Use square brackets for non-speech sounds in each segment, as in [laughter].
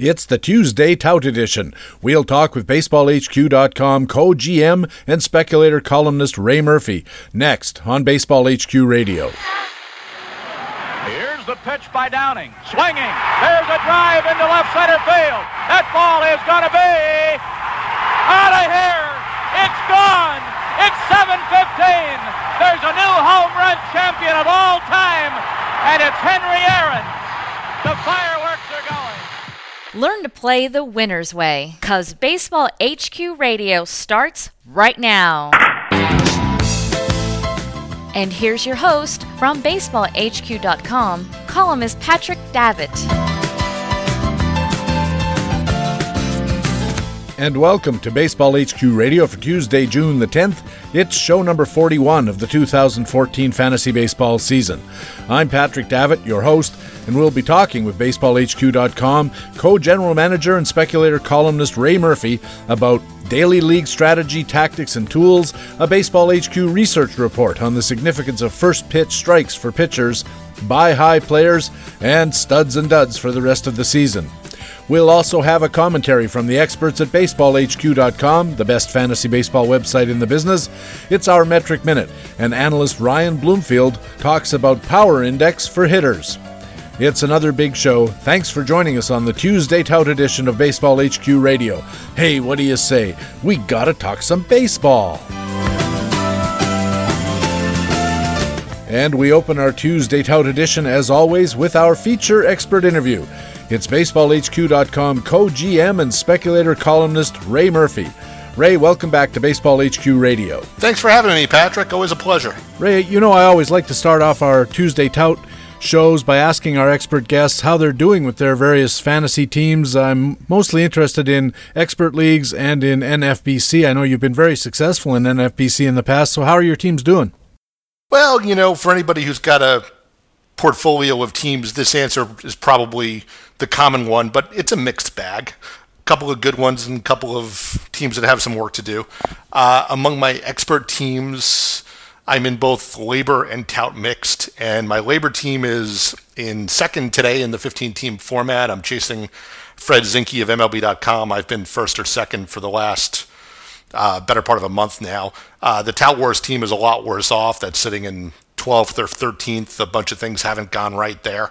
It's the Tuesday Tout Edition. We'll talk with BaseballHQ.com co GM and speculator columnist Ray Murphy next on Baseball HQ Radio. Here's the pitch by Downing. Swinging. There's a drive into left center field. That ball is going to be out of here. It's gone. It's 7:15. There's a new home run champion of all time, and it's Henry Aaron. The going. Learn to play the winner's way, cause Baseball HQ Radio starts right now. And here's your host from BaseballHQ.com, columnist Patrick Davitt. And welcome to Baseball HQ Radio for Tuesday, June the 10th. It's show number 41 of the 2014 fantasy baseball season. I'm Patrick Davitt, your host, and we'll be talking with BaseballHQ.com co general manager and speculator columnist Ray Murphy about daily league strategy, tactics, and tools, a Baseball HQ research report on the significance of first pitch strikes for pitchers, buy high players, and studs and duds for the rest of the season. We'll also have a commentary from the experts at BaseballHQ.com, the best fantasy baseball website in the business. It's our Metric Minute, and analyst Ryan Bloomfield talks about Power Index for hitters. It's another big show. Thanks for joining us on the Tuesday Tout edition of Baseball HQ Radio. Hey, what do you say? We gotta talk some baseball. And we open our Tuesday Tout edition, as always, with our feature expert interview. It's BaseballHQ.com co GM and speculator columnist Ray Murphy. Ray, welcome back to Baseball HQ Radio. Thanks for having me, Patrick. Always a pleasure. Ray, you know I always like to start off our Tuesday Tout shows by asking our expert guests how they're doing with their various fantasy teams. I'm mostly interested in expert leagues and in NFBC. I know you've been very successful in NFBC in the past, so how are your teams doing? Well, you know, for anybody who's got a portfolio of teams, this answer is probably the common one, but it's a mixed bag. A couple of good ones and a couple of teams that have some work to do. Uh, among my expert teams, I'm in both LABR and tout mixed, and my LABR team is in second today in the 15 team format. I'm chasing Fred Zinkie of MLB.com. I've been first or second for the last uh, better part of a month now. Uh, the Tout Wars team is a lot worse off. That's sitting in 12th or 13th. A bunch of things haven't gone right there.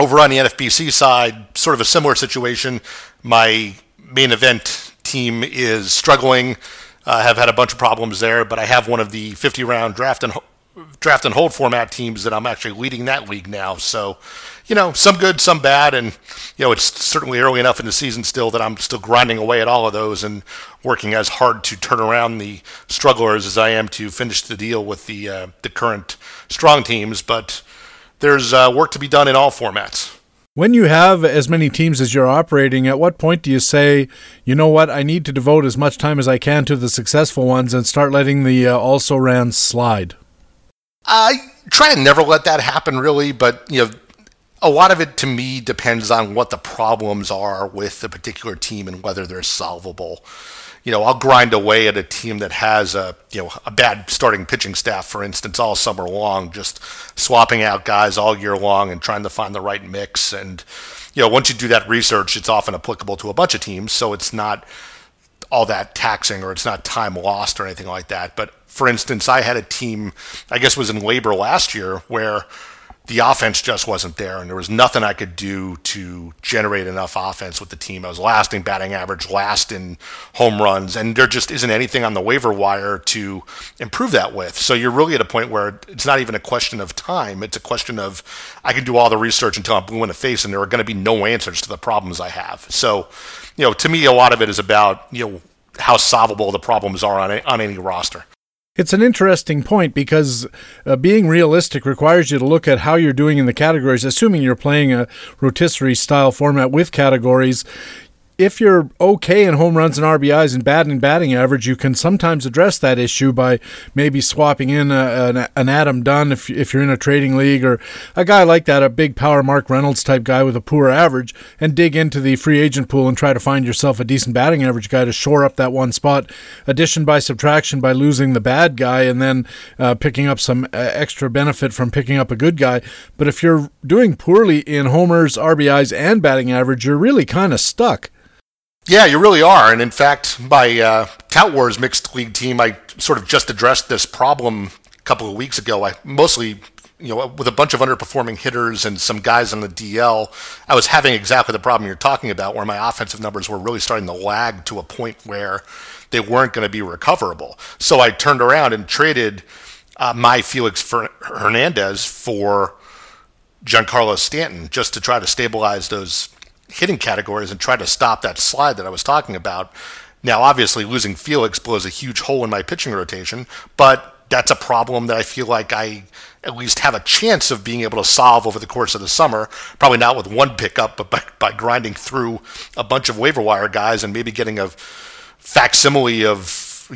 Over on the NFBC side, sort of a similar situation. My main event team is struggling. I uh, have had a bunch of problems there, but I have one of the 50 round draft and draft and hold format teams that I'm actually leading that league now. So, you know, some good, some bad, and you know, it's certainly early enough in the season still that I'm still grinding away at all of those and working as hard to turn around the strugglers as I am to finish the deal with the uh, the current strong teams. But there's uh, work to be done in all formats. When you have as many teams as you're operating, at what point do you say, you know what, I need to devote as much time as I can to the successful ones and start letting the uh, also ran slide? I try and never let that happen, really, but you know, a lot of it to me depends on what the problems are with the particular team and whether they're solvable you know, I'll grind away at a team that has a, you know, a bad starting pitching staff, for instance, all summer long, just swapping out guys all year long and trying to find the right mix. And, you know, once you do that research, it's often applicable to a bunch of teams. So it's not all that taxing or it's not time lost or anything like that. But for instance, I had a team, I guess was in LABR last year where the offense just wasn't there, and there was nothing I could do to generate enough offense with the team. I was last in batting average, last in home runs, and there just isn't anything on the waiver wire to improve that with. So you're really at a point where it's not even a question of time; it's a question of I can do all the research until I'm blue in the face, and there are going to be no answers to the problems I have. So, you know, to me, a lot of it is about you know how solvable the problems are on, on any roster. It's an interesting point because uh, being realistic requires you to look at how you're doing in the categories, assuming you're playing a rotisserie style format with categories. If you're okay in home runs and RBIs and bad in batting average, you can sometimes address that issue by maybe swapping in a, an, an, Adam Dunn if, if you're in a trading league or a guy like that, a big power Mark Reynolds type guy with a poor average, and dig into the free agent pool and try to find yourself a decent batting average guy to shore up that one spot. Addition by subtraction by losing the bad guy and then uh, picking up some uh, extra benefit from picking up a good guy. But if you're doing poorly in homers, RBIs, and batting average, you're really kind of stuck. Yeah, you really are. And in fact, my uh, Tout Wars mixed league team, I sort of just addressed this problem a couple of weeks ago. I mostly, you know, with a bunch of underperforming hitters and some guys on the DL, I was having exactly the problem you're talking about, where my offensive numbers were really starting to lag to a point where they weren't going to be recoverable. So I turned around and traded uh, my Felix Hernandez for Giancarlo Stanton just to try to stabilize those hitting categories and try to stop that slide that I was talking about. Now, obviously, losing Felix blows a huge hole in my pitching rotation, but that's a problem that I feel like I at least have a chance of being able to solve over the course of the summer. Probably not with one pickup, but by, by grinding through a bunch of waiver wire guys and maybe getting a facsimile of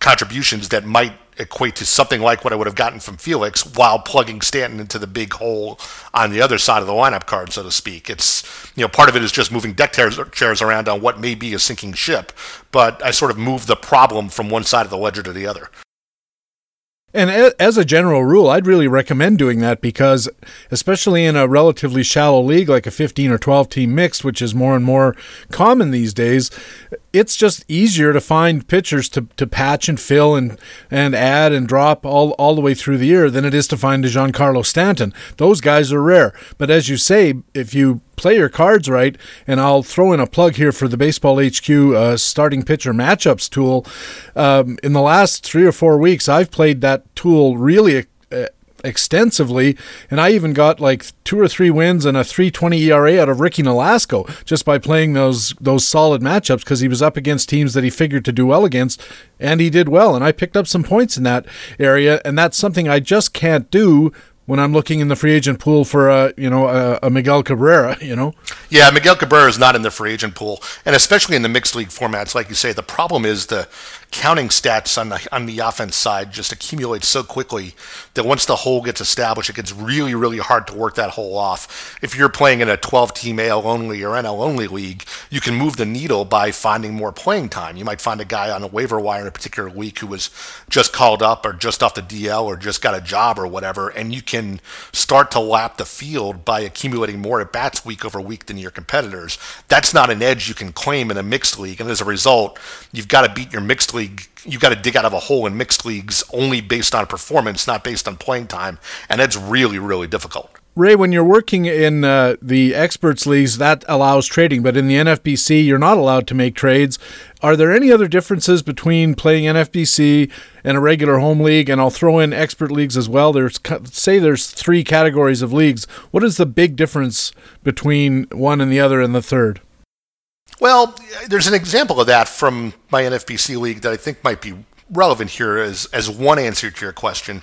contributions that might equate to something like what I would have gotten from Felix while plugging Stanton into the big hole on the other side of the lineup card, so to speak. It's, you know, part of it is just moving deck chairs, around on what may be a sinking ship, but I sort of move the problem from one side of the ledger to the other. And as a general rule, I'd really recommend doing that because, especially in a relatively shallow league like a 15 or 12 team mixed, which is more and more common these days, it's just easier to find pitchers to, to patch and fill and, and add and drop all, all the way through the year than it is to find a Giancarlo Stanton. Those guys are rare. But as you say, if you play your cards right, and I'll throw in a plug here for the Baseball HQ uh, starting pitcher matchups tool. Um, in the last three or four weeks, I've played that tool really. Uh, extensively, and I even got like two or three wins and a 3.20 ERA out of Ricky Nolasco just by playing those those solid matchups because he was up against teams that he figured to do well against, and he did well, and I picked up some points in that area, and that's something I just can't do when I'm looking in the free agent pool for a you know a, a, Miguel Cabrera, [laughs] you know. Yeah, Miguel Cabrera is not in the free agent pool, and especially in the mixed league formats, like you say, the problem is the counting stats on the on the offense side just accumulate so quickly that once the hole gets established, it gets really really hard to work that hole off. If you're playing in a 12 team AL only or NL only league, you can move the needle by finding more playing time. You might find a guy on a waiver wire in a particular week who was just called up or just off the DL or just got a job or whatever, and you can start to lap the field by accumulating more at bats week over week than your competitors. That's not an edge you can claim in a mixed league, and as a result, you've got to beat your mixed league. You've got to dig out of a hole in mixed leagues only based on performance, not based on playing time, and that's really, really difficult. Ray, when you're working in uh, the experts leagues, that allows trading, but in the NFBC, you're not allowed to make trades. Are there any other differences between playing NFBC and a regular home league? And I'll throw in expert leagues as well. There's say there's three categories of leagues. What is the big difference between one and the other and the third? Well, there's an example of that from my NFBC league that I think might be relevant here as, as one answer to your question,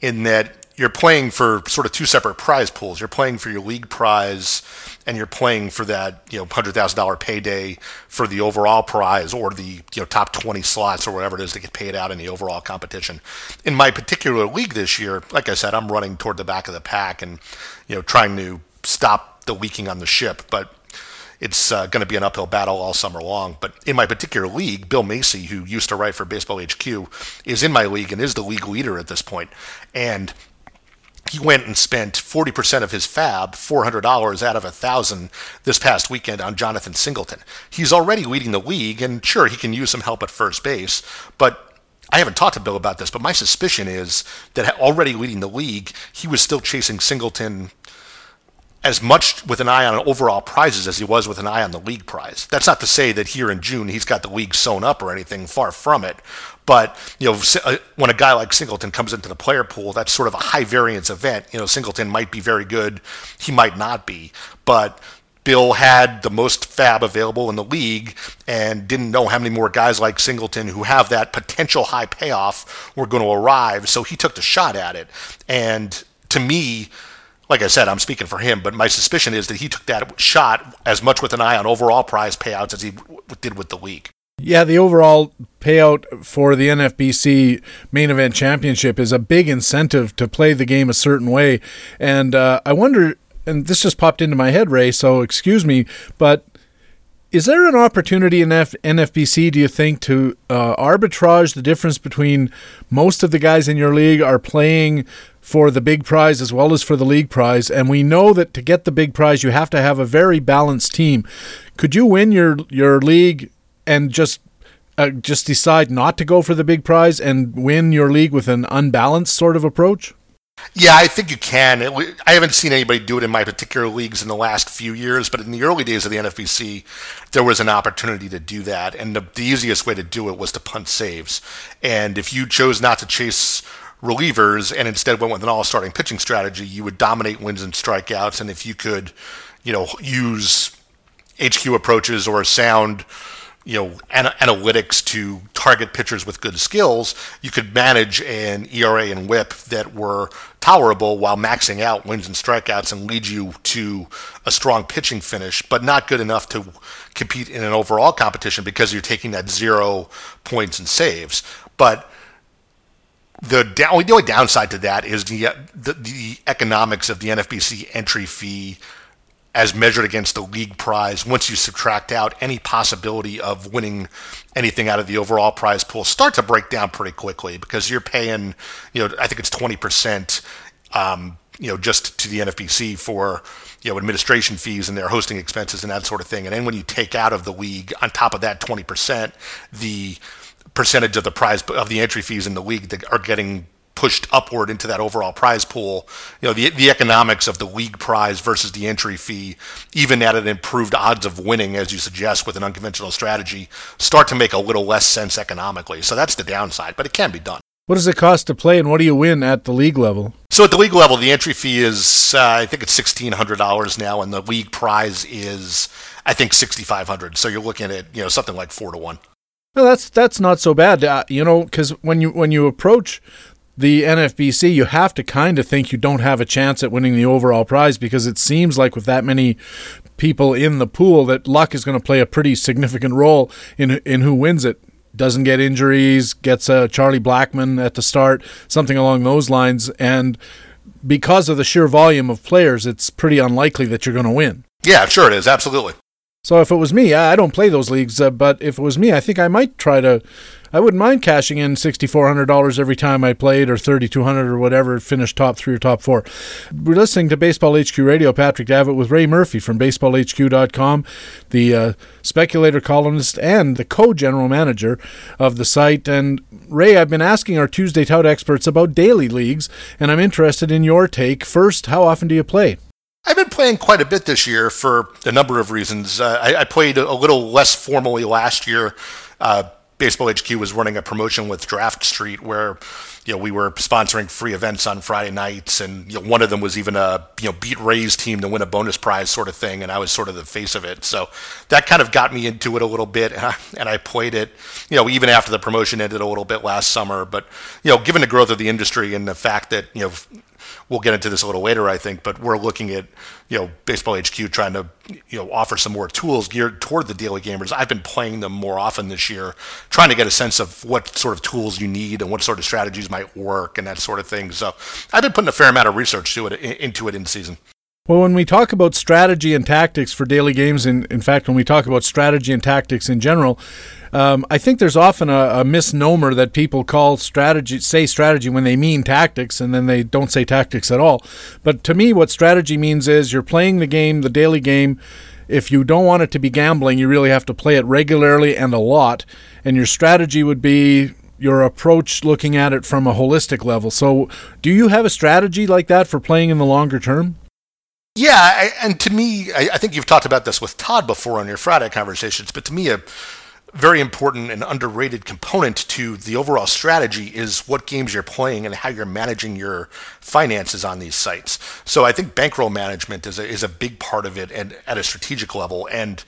in that you're playing for sort of two separate prize pools. You're playing for your league prize, and you're playing for that you know hundred thousand dollar payday for the overall prize or the you know top twenty slots or whatever it is that get paid out in the overall competition. In my particular league this year, like I said, I'm running toward the back of the pack and you know trying to stop the leaking on the ship, but it's uh, going to be an uphill battle all summer long. But in my particular league, Bill Macey, who used to write for Baseball HQ, is in my league and is the league leader at this point. And he went and spent 40% of his FAAB, $400 out of a 1000 this past weekend on Jonathan Singleton. He's already leading the league, and sure, he can use some help at first base, but I haven't talked to Bill about this, but my suspicion is that already leading the league, he was still chasing Singleton as much with an eye on overall prizes as he was with an eye on the league prize. That's not to say that here in June he's got the league sewn up or anything, far from it. But you know, uh, when a guy like Singleton comes into the player pool, that's sort of a high variance event. You know, Singleton might be very good, he might not be, but Bill had the most FAAB available in the league and didn't know how many more guys like Singleton who have that potential high payoff were going to arrive. So he took the shot at it. And to me, like I said, I'm speaking for him, but my suspicion is that he took that shot as much with an eye on overall prize payouts as he did with the league. Yeah, the overall payout for the NFBC main event championship is a big incentive to play the game a certain way. And uh, I wonder, and this just popped into my head, Ray, so excuse me, but is there an opportunity in F- NFBC, do you think, to uh, arbitrage the difference between most of the guys in your league are playing for the big prize as well as for the league prize? And we know that to get the big prize, you have to have a very balanced team. Could you win your, your league and just uh, just decide not to go for the big prize and win your league with an unbalanced sort of approach? Yeah, I think you can. I haven't seen anybody do it in my particular leagues in the last few years, but in the early days of the NFBC, there was an opportunity to do that. And the, the easiest way to do it was to punt saves. And if you chose not to chase relievers and instead went with an all starting pitching strategy, you would dominate wins and strikeouts. And if you could, you know, use HQ approaches or sound you know ana- analytics to target pitchers with good skills, you could manage an ERA and WHIP that were tolerable while maxing out wins and strikeouts and lead you to a strong pitching finish, but not good enough to compete in an overall competition because you're taking that zero points and saves. But the, down, the only downside to that is the, the, the economics of the NFBC entry fee as measured against the league prize, once you subtract out any possibility of winning anything out of the overall prize pool, start to break down pretty quickly because you're paying, you know, I think it's 20%, um, you know, just to the NFBC for, you know, administration fees and their hosting expenses and that sort of thing. And then when you take out of the league, on top of that 20%, the percentage of the prize of the entry fees in the league that are getting pushed upward into that overall prize pool. You know, the the economics of the league prize versus the entry fee, even at an improved odds of winning, as you suggest with an unconventional strategy, start to make a little less sense economically. So that's the downside, but it can be done. What does it cost to play, and what do you win at the league level? So at the league level, the entry fee is uh, I think it's sixteen hundred dollars now, and the league prize is I think sixty five hundred. So you're looking at you know something like four to one. Well, that's that's not so bad, uh, you know, because when you when you approach the NFBC, you have to kind of think you don't have a chance at winning the overall prize because it seems like with that many people in the pool that luck is going to play a pretty significant role in in who wins it. Doesn't get injuries, gets a Charlie Blackmon at the start, something along those lines, and because of the sheer volume of players, it's pretty unlikely that you're going to win. Yeah, sure it is, absolutely. So if it was me, I don't play those leagues, uh, but if it was me, I think I might try to I wouldn't mind cashing in sixty four hundred dollars every time I played, or thirty two hundred, or whatever. Finish top three or top four. We're listening to Baseball HQ Radio. Patrick Davitt with Ray Murphy from BaseballHQ.com, the uh, speculator columnist and the co-general manager of the site. And Ray, I've been asking our Tuesday tout experts about daily leagues, and I'm interested in your take. First, how often do you play? I've been playing quite a bit this year for a number of reasons. Uh, I, I, played a little less formally last year. Uh, Baseball HQ was running a promotion with Draft Street where you know we were sponsoring free events on Friday nights, and you know, one of them was even a you know beat Ray's team to win a bonus prize sort of thing, and I was sort of the face of it. So that kind of got me into it a little bit, and I, and I played it you know even after the promotion ended a little bit last summer. But you know given the growth of the industry and the fact that you know we'll get into this a little later, I think, but we're looking at you know Baseball HQ trying to you know offer some more tools geared toward the daily gamers. I've been playing them more often this year, trying to get a sense of what sort of tools you need and what sort of strategies might work and that sort of thing. So I've been putting a fair amount of research to it into it in season. Well, when we talk about strategy and tactics for daily games, in, in fact, when we talk about strategy and tactics in general, um, I think there's often a, a, misnomer that people call strategy, say strategy when they mean tactics, and then they don't say tactics at all. But to me, what strategy means is you're playing the game, the daily game. If you don't want it to be gambling, you really have to play it regularly and a lot. And your strategy would be your approach looking at it from a holistic level. So, do you have a strategy like that for playing in the longer term? Yeah, I, and to me, I, I, think you've talked about this with Todd before on your Friday conversations, but to me, a very important and underrated component to the overall strategy is what games you're playing and how you're managing your finances on these sites. So I think bankroll management is a, is a big part of it and at a strategic level. And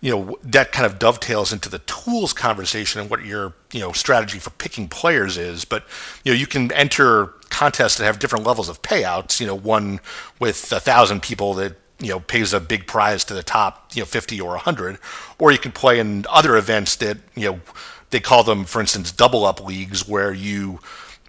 you know that kind of dovetails into the tools conversation and what your you know strategy for picking players is. But you know you can enter contests that have different levels of payouts you know one with a thousand people that you know pays a big prize to the top you know 50 or 100 or you can play in other events that you know they call them for instance double up leagues where you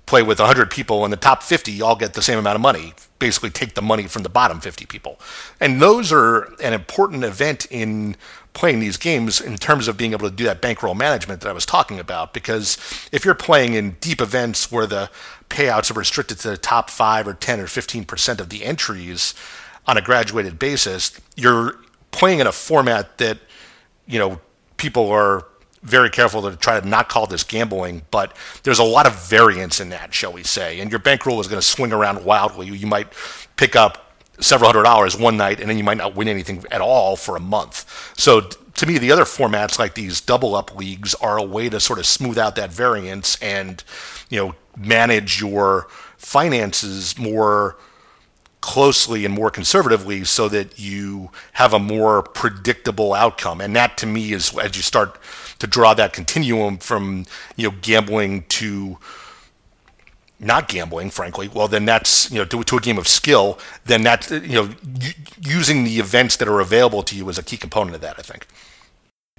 play with 100 people and the top 50 all get the same amount of money. Basically take the money from the bottom 50 people. And those are an important event in playing these games in terms of being able to do that bankroll management that I was talking about. Because if you're playing in deep events where the payouts are restricted to the top five or 10 or 15% of the entries on a graduated basis, you're playing in a format that, you know, people are very careful to try to not call this gambling, but there's a lot of variance in that, shall we say. And your bankroll is going to swing around wildly. You might pick up several hundred dollars one night and then you might not win anything at all for a month. So to me, the other formats like these double up leagues are a way to sort of smooth out that variance and, you know, manage your finances more closely and more conservatively so that you have a more predictable outcome. And that to me is as you start to draw that continuum from, you know, gambling to not gambling, frankly, well, then that's you know to, to a game of skill. Then that you know using the events that are available to you is a key component of that. I think.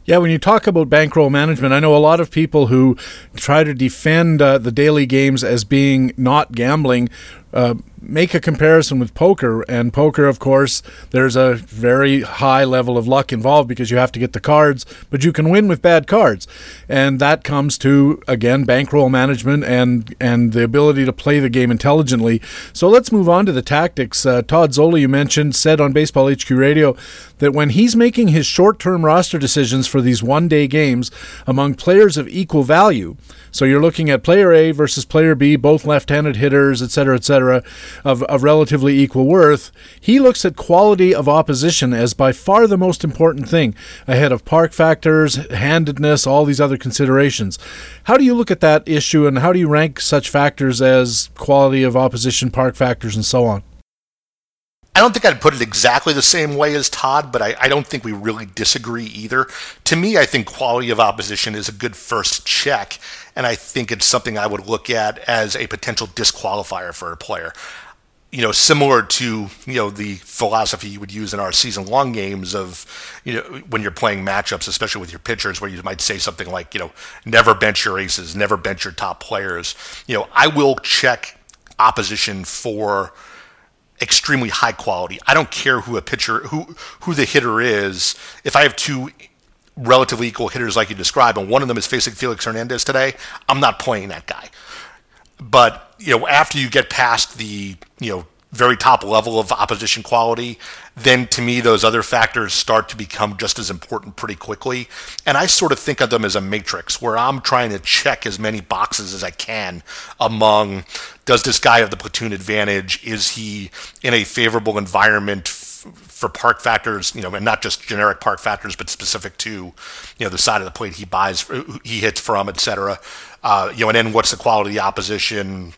Yeah, when you talk about bankroll management, I know a lot of people who try to defend uh, the daily games as being not gambling uh, make a comparison with poker. And poker, of course, there's a very high level of luck involved because you have to get the cards, but you can win with bad cards. And that comes to, again, bankroll management and, and the ability to play the game intelligently. So let's move on to the tactics. Uh, Todd Zola, you mentioned, said on Baseball HQ Radio that when he's making his short term roster decisions for these one day games among players of equal value, so you're looking at player A versus player B, both left-handed hitters, et cetera, et cetera, of, of relatively equal worth. He looks at quality of opposition as by far the most important thing, ahead of park factors, handedness, all these other considerations. How do you look at that issue, and how do you rank such factors as quality of opposition, park factors, and so on? I don't think I'd put it exactly the same way as Todd, but I, I, don't think we really disagree either. To me, I think quality of opposition is a good first check, and I think it's something I would look at as a potential disqualifier for a player. You know, similar to you know the philosophy you would use in our season-long games of you know when you're playing matchups, especially with your pitchers, where you might say something like you know never bench your aces, never bench your top players. You know, I will check opposition for extremely high quality. I don't care who a pitcher, who who the hitter is. If I have two relatively equal hitters like you describe, and one of them is facing Felix Hernandez today, I'm not playing that guy. But you know, after you get past the you know very top level of opposition quality, then to me those other factors start to become just as important pretty quickly. And I sort of think of them as a matrix where I'm trying to check as many boxes as I can among does this guy have the platoon advantage? Is he in a favorable environment for park factors, you know, and not just generic park factors, but specific to, you know, the side of the plate he buys, he hits from, et cetera. Uh, you know, and then what's the quality of the opposition,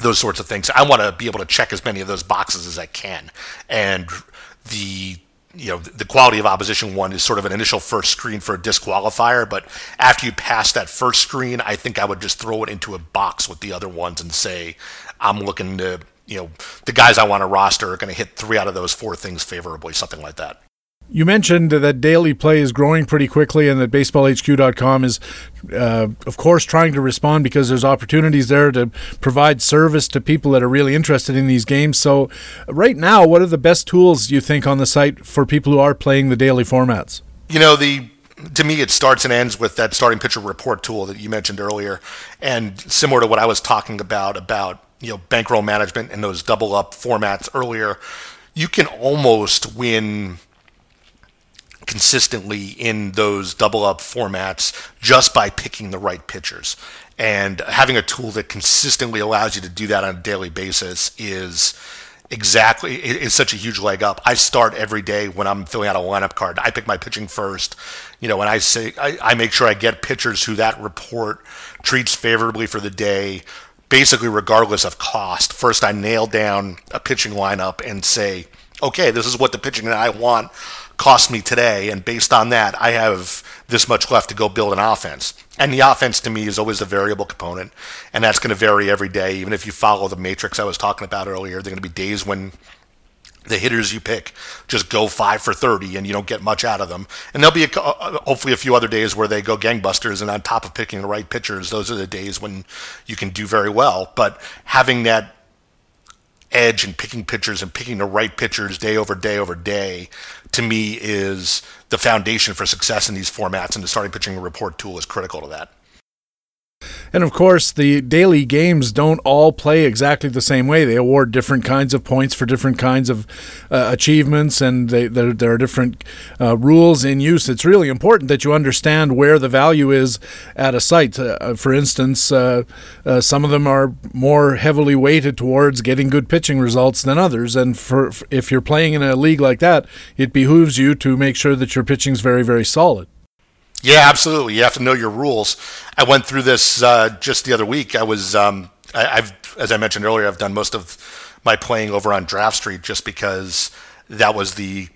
those sorts of things. I want to be able to check as many of those boxes as I can, and the you know the quality of opposition one is sort of an initial first screen for a disqualifier but after you pass that first screen i think i would just throw it into a box with the other ones and say i'm looking to you know the guys i want to roster are going to hit three out of those four things favorably something like that you mentioned that daily play is growing pretty quickly and that baseballhq.com is, uh, of course, trying to respond because there's opportunities there to provide service to people that are really interested in these games. So, right now, what are the best tools you think on the site for people who are playing the daily formats? You know, the to me, it starts and ends with that starting pitcher report tool that you mentioned earlier, and similar to what I was talking about about you know bankroll management and those double up formats earlier, you can almost win consistently in those double up formats just by picking the right pitchers. And having a tool that consistently allows you to do that on a daily basis is exactly is such a huge leg up. I start every day when I'm filling out a lineup card. I pick my pitching first, you know, and I say I, I make sure I get pitchers who that report treats favorably for the day, basically regardless of cost. First, I nail down a pitching lineup and say, okay, this is what the pitching that I want cost me today, and based on that, I have this much left to go build an offense. And the offense to me is always a variable component, and that's going to vary every day. Even if you follow the matrix I was talking about earlier, there are going to be days when the hitters you pick just go five for 30 and you don't get much out of them. And there'll be a, uh, hopefully a few other days where they go gangbusters. And on top of picking the right pitchers, those are the days when you can do very well. But having that edge and picking pitchers and picking the right pitchers day over day over day to me is the foundation for success in these formats. And the starting pitching report tool is critical to that. And of course, the daily games don't all play exactly the same way. They award different kinds of points for different kinds of uh, achievements, and they, there, there, are different uh, rules in use. It's really important that you understand where the value is at a site. Uh, for instance, uh, uh, some of them are more heavily weighted towards getting good pitching results than others. And for, if you're playing in a league like that, it behooves you to make sure that your pitching is very, very solid. Yeah, absolutely. You have to know your rules. I went through this uh, just the other week. I was, um, I, have as I mentioned earlier, I've done most of my playing over on Draft Street just because that was the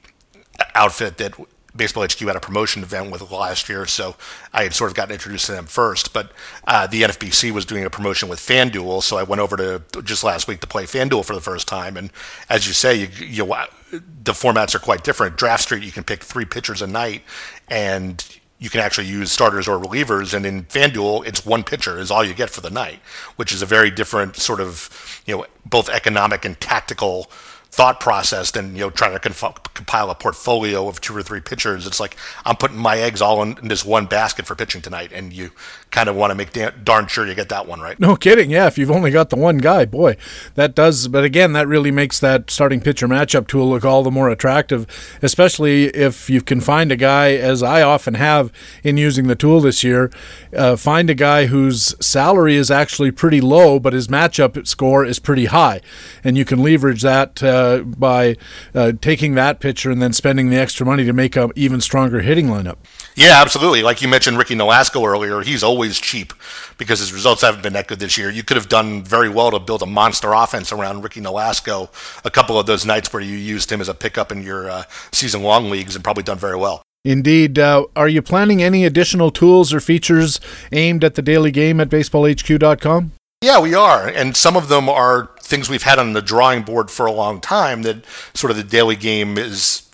outfit that Baseball HQ had a promotion event with last year, so I had sort of gotten introduced to them first. But uh, the NFBC was doing a promotion with FanDuel, so I went over to just last week to play FanDuel for the first time. And as you say, you, you the formats are quite different. Draft Street, you can pick three pitchers a night, and you can actually use starters or relievers. And in FanDuel, it's one pitcher is all you get for the night, which is a very different sort of, you know, both economic and tactical thought process than you know trying to conf- compile a portfolio of two or three pitchers. It's like I'm putting my eggs all in, in this one basket for pitching tonight, and you kind of want to make da- darn sure you get that one right. No kidding. Yeah, if you've only got the one guy, boy, that does. But again, that really makes that starting pitcher matchup tool look all the more attractive, especially if you can find a guy, as I often have in using the tool this year, uh, find a guy whose salary is actually pretty low, but his matchup score is pretty high, and you can leverage that. Uh, by uh, taking that pitcher and then spending the extra money to make an even stronger hitting lineup. Yeah, absolutely. Like you mentioned Ricky Nolasco earlier, he's always cheap because his results haven't been that good this year. You could have done very well to build a monster offense around Ricky Nolasco a couple of those nights where you used him as a pickup in your uh, season long leagues and probably done very well. Indeed. Uh, are you planning any additional tools or features aimed at the daily game at baseballhq.com? Yeah, we are. And some of them are things we've had on the drawing board for a long time that sort of the daily game is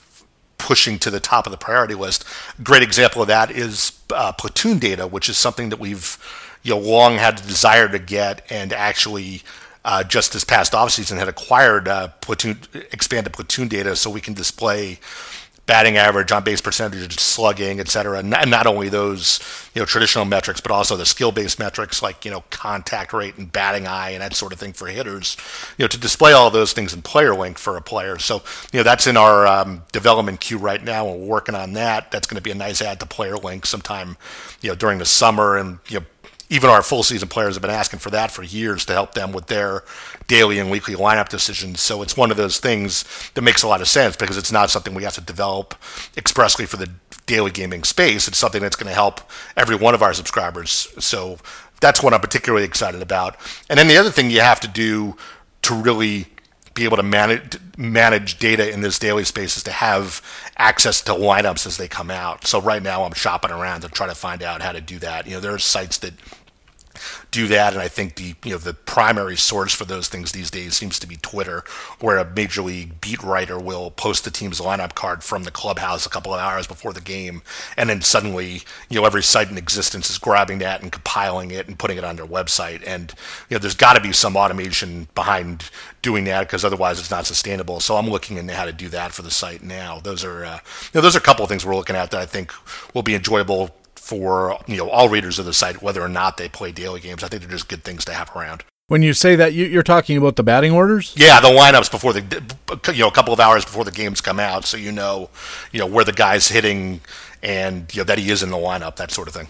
pushing to the top of the priority list. A great example of that is uh, platoon data, which is something that we've you know long had the desire to get and actually uh, just this past offseason had acquired uh, platoon expanded platoon data so we can display batting average, on base percentage, slugging, et cetera. And not only those, you know, traditional metrics, but also the skill based metrics like, you know, contact rate and batting eye and that sort of thing for hitters, you know, to display all those things in player link for a player. So, you know, that's in our um, development queue right now. And we're working on that. That's going to be a nice add to player link sometime, you know, during the summer and, you know, even our full season players have been asking for that for years to help them with their daily and weekly lineup decisions. So it's one of those things that makes a lot of sense because it's not something we have to develop expressly for the daily gaming space. It's something that's going to help every one of our subscribers. So that's what I'm particularly excited about. And then the other thing you have to do to really be able to manage manage data in this daily space is to have access to lineups as they come out. So right now I'm shopping around to try to find out how to do that. You know, there are sites that do that. And I think the you know the primary source for those things these days seems to be Twitter, where a major league beat writer will post the team's lineup card from the clubhouse a couple of hours before the game, and then suddenly you know every site in existence is grabbing that and compiling it and putting it on their website. And you know there's got to be some automation behind doing that because otherwise it's not sustainable. So I'm looking into how to do that for the site now. Those are uh, you know those are a couple of things we're looking at that I think will be enjoyable for you know all readers of the site, whether or not they play daily games. I think they're just good things to have around. When you say that, you, are talking about the batting orders. Yeah, the lineups before the you know a couple of hours before the games come out, so you know you know where the guy's hitting and you know that he is in the lineup, that sort of thing.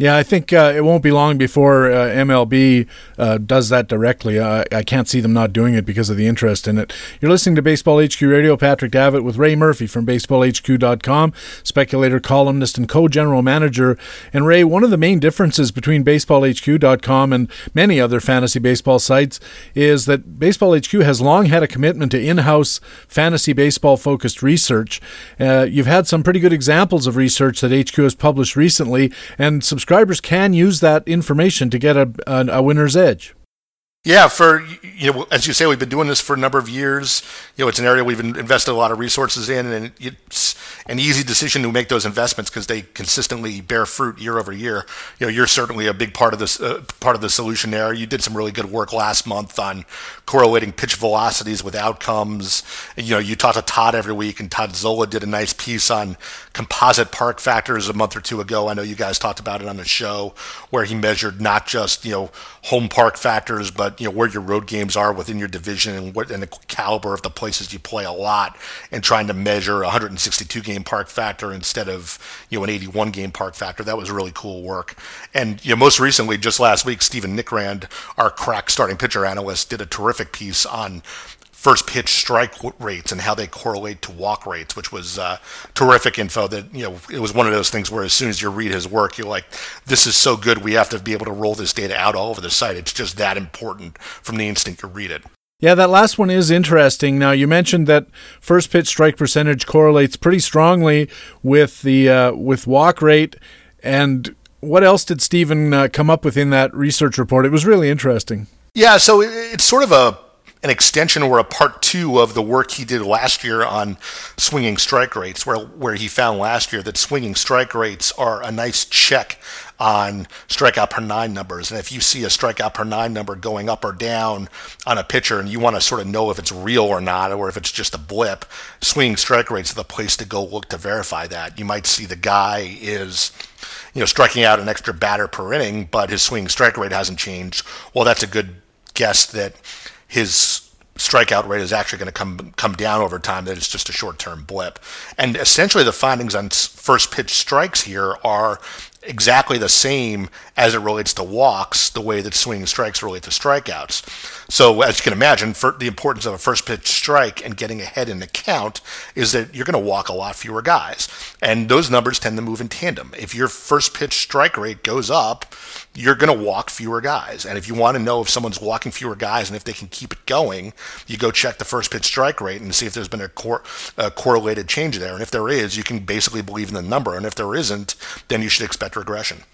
Yeah, I think uh, it won't be long before uh, MLB uh, does that directly. I can't see them not doing it because of the interest in it. You're listening to Baseball HQ Radio. Patrick Davitt with Ray Murphy from BaseballHQ.com, speculator, columnist, and co-general manager. And Ray, one of the main differences between BaseballHQ.com and many other fantasy baseball sites is that Baseball HQ has long had a commitment to in-house fantasy baseball-focused research. Uh, you've had some pretty good examples of research that HQ has published recently, and subscribe subscribers can use that information to get a, a, a winner's edge. Yeah, for you know, as you say, we've been doing this for a number of years. You know, it's an area we've invested a lot of resources in, and it's an easy decision to make those investments because they consistently bear fruit year over year. You know, you're certainly a big part of this uh, part of the solution there. You did some really good work last month on correlating pitch velocities with outcomes. And, you know, you talk to Todd every week, and Todd Zola did a nice piece on composite park factors a month or two ago. I know you guys talked about it on the show, where he measured not just you know home park factors, but you know where your road games are within your division and what and the caliber of the places you play a lot, and trying to measure a 162 game park factor instead of you know an 81 game park factor. That was really cool work. And you know most recently, just last week, Stephen Nickrand, our crack starting pitcher analyst, did a terrific piece on first pitch strike rates and how they correlate to walk rates, which was uh, terrific info. That you know, it was one of those things where as soon as you read his work, you're like, "This is so good. We have to be able to roll this data out all over the site. It's just that important from the instant you read it." Yeah, that last one is interesting. Now, you mentioned that first pitch strike percentage correlates pretty strongly with the uh, with walk rate. And what else did Stephen uh, come up with in that research report? It was really interesting. Yeah, so it's sort of a an extension or a part two of the work he did last year on swinging strike rates, where where he found last year that swinging strike rates are a nice check on strikeout per nine numbers. And if you see a strikeout per nine number going up or down on a pitcher and you want to sort of know if it's real or not, or if it's just a blip, swinging strike rates are the place to go look to verify that. You might see the guy is you know, striking out an extra batter per inning, but his swing strike rate hasn't changed. Well, that's a good guess that his strikeout rate is actually going to come come down over time. That it's just a short term blip. And essentially, the findings on first pitch strikes here are exactly the same as it relates to walks, the way that swinging strikes relate to strikeouts. So, as you can imagine, the importance of a first pitch strike and getting ahead in the count is that you're going to walk a lot fewer guys. And those numbers tend to move in tandem. If your first pitch strike rate goes up, you're going to walk fewer guys. And if you want to know if someone's walking fewer guys and if they can keep it going, you go check the first pitch strike rate and see if there's been a, cor- a correlated change there. And if there is, you can basically believe in the number. And if there isn't, then you should expect regression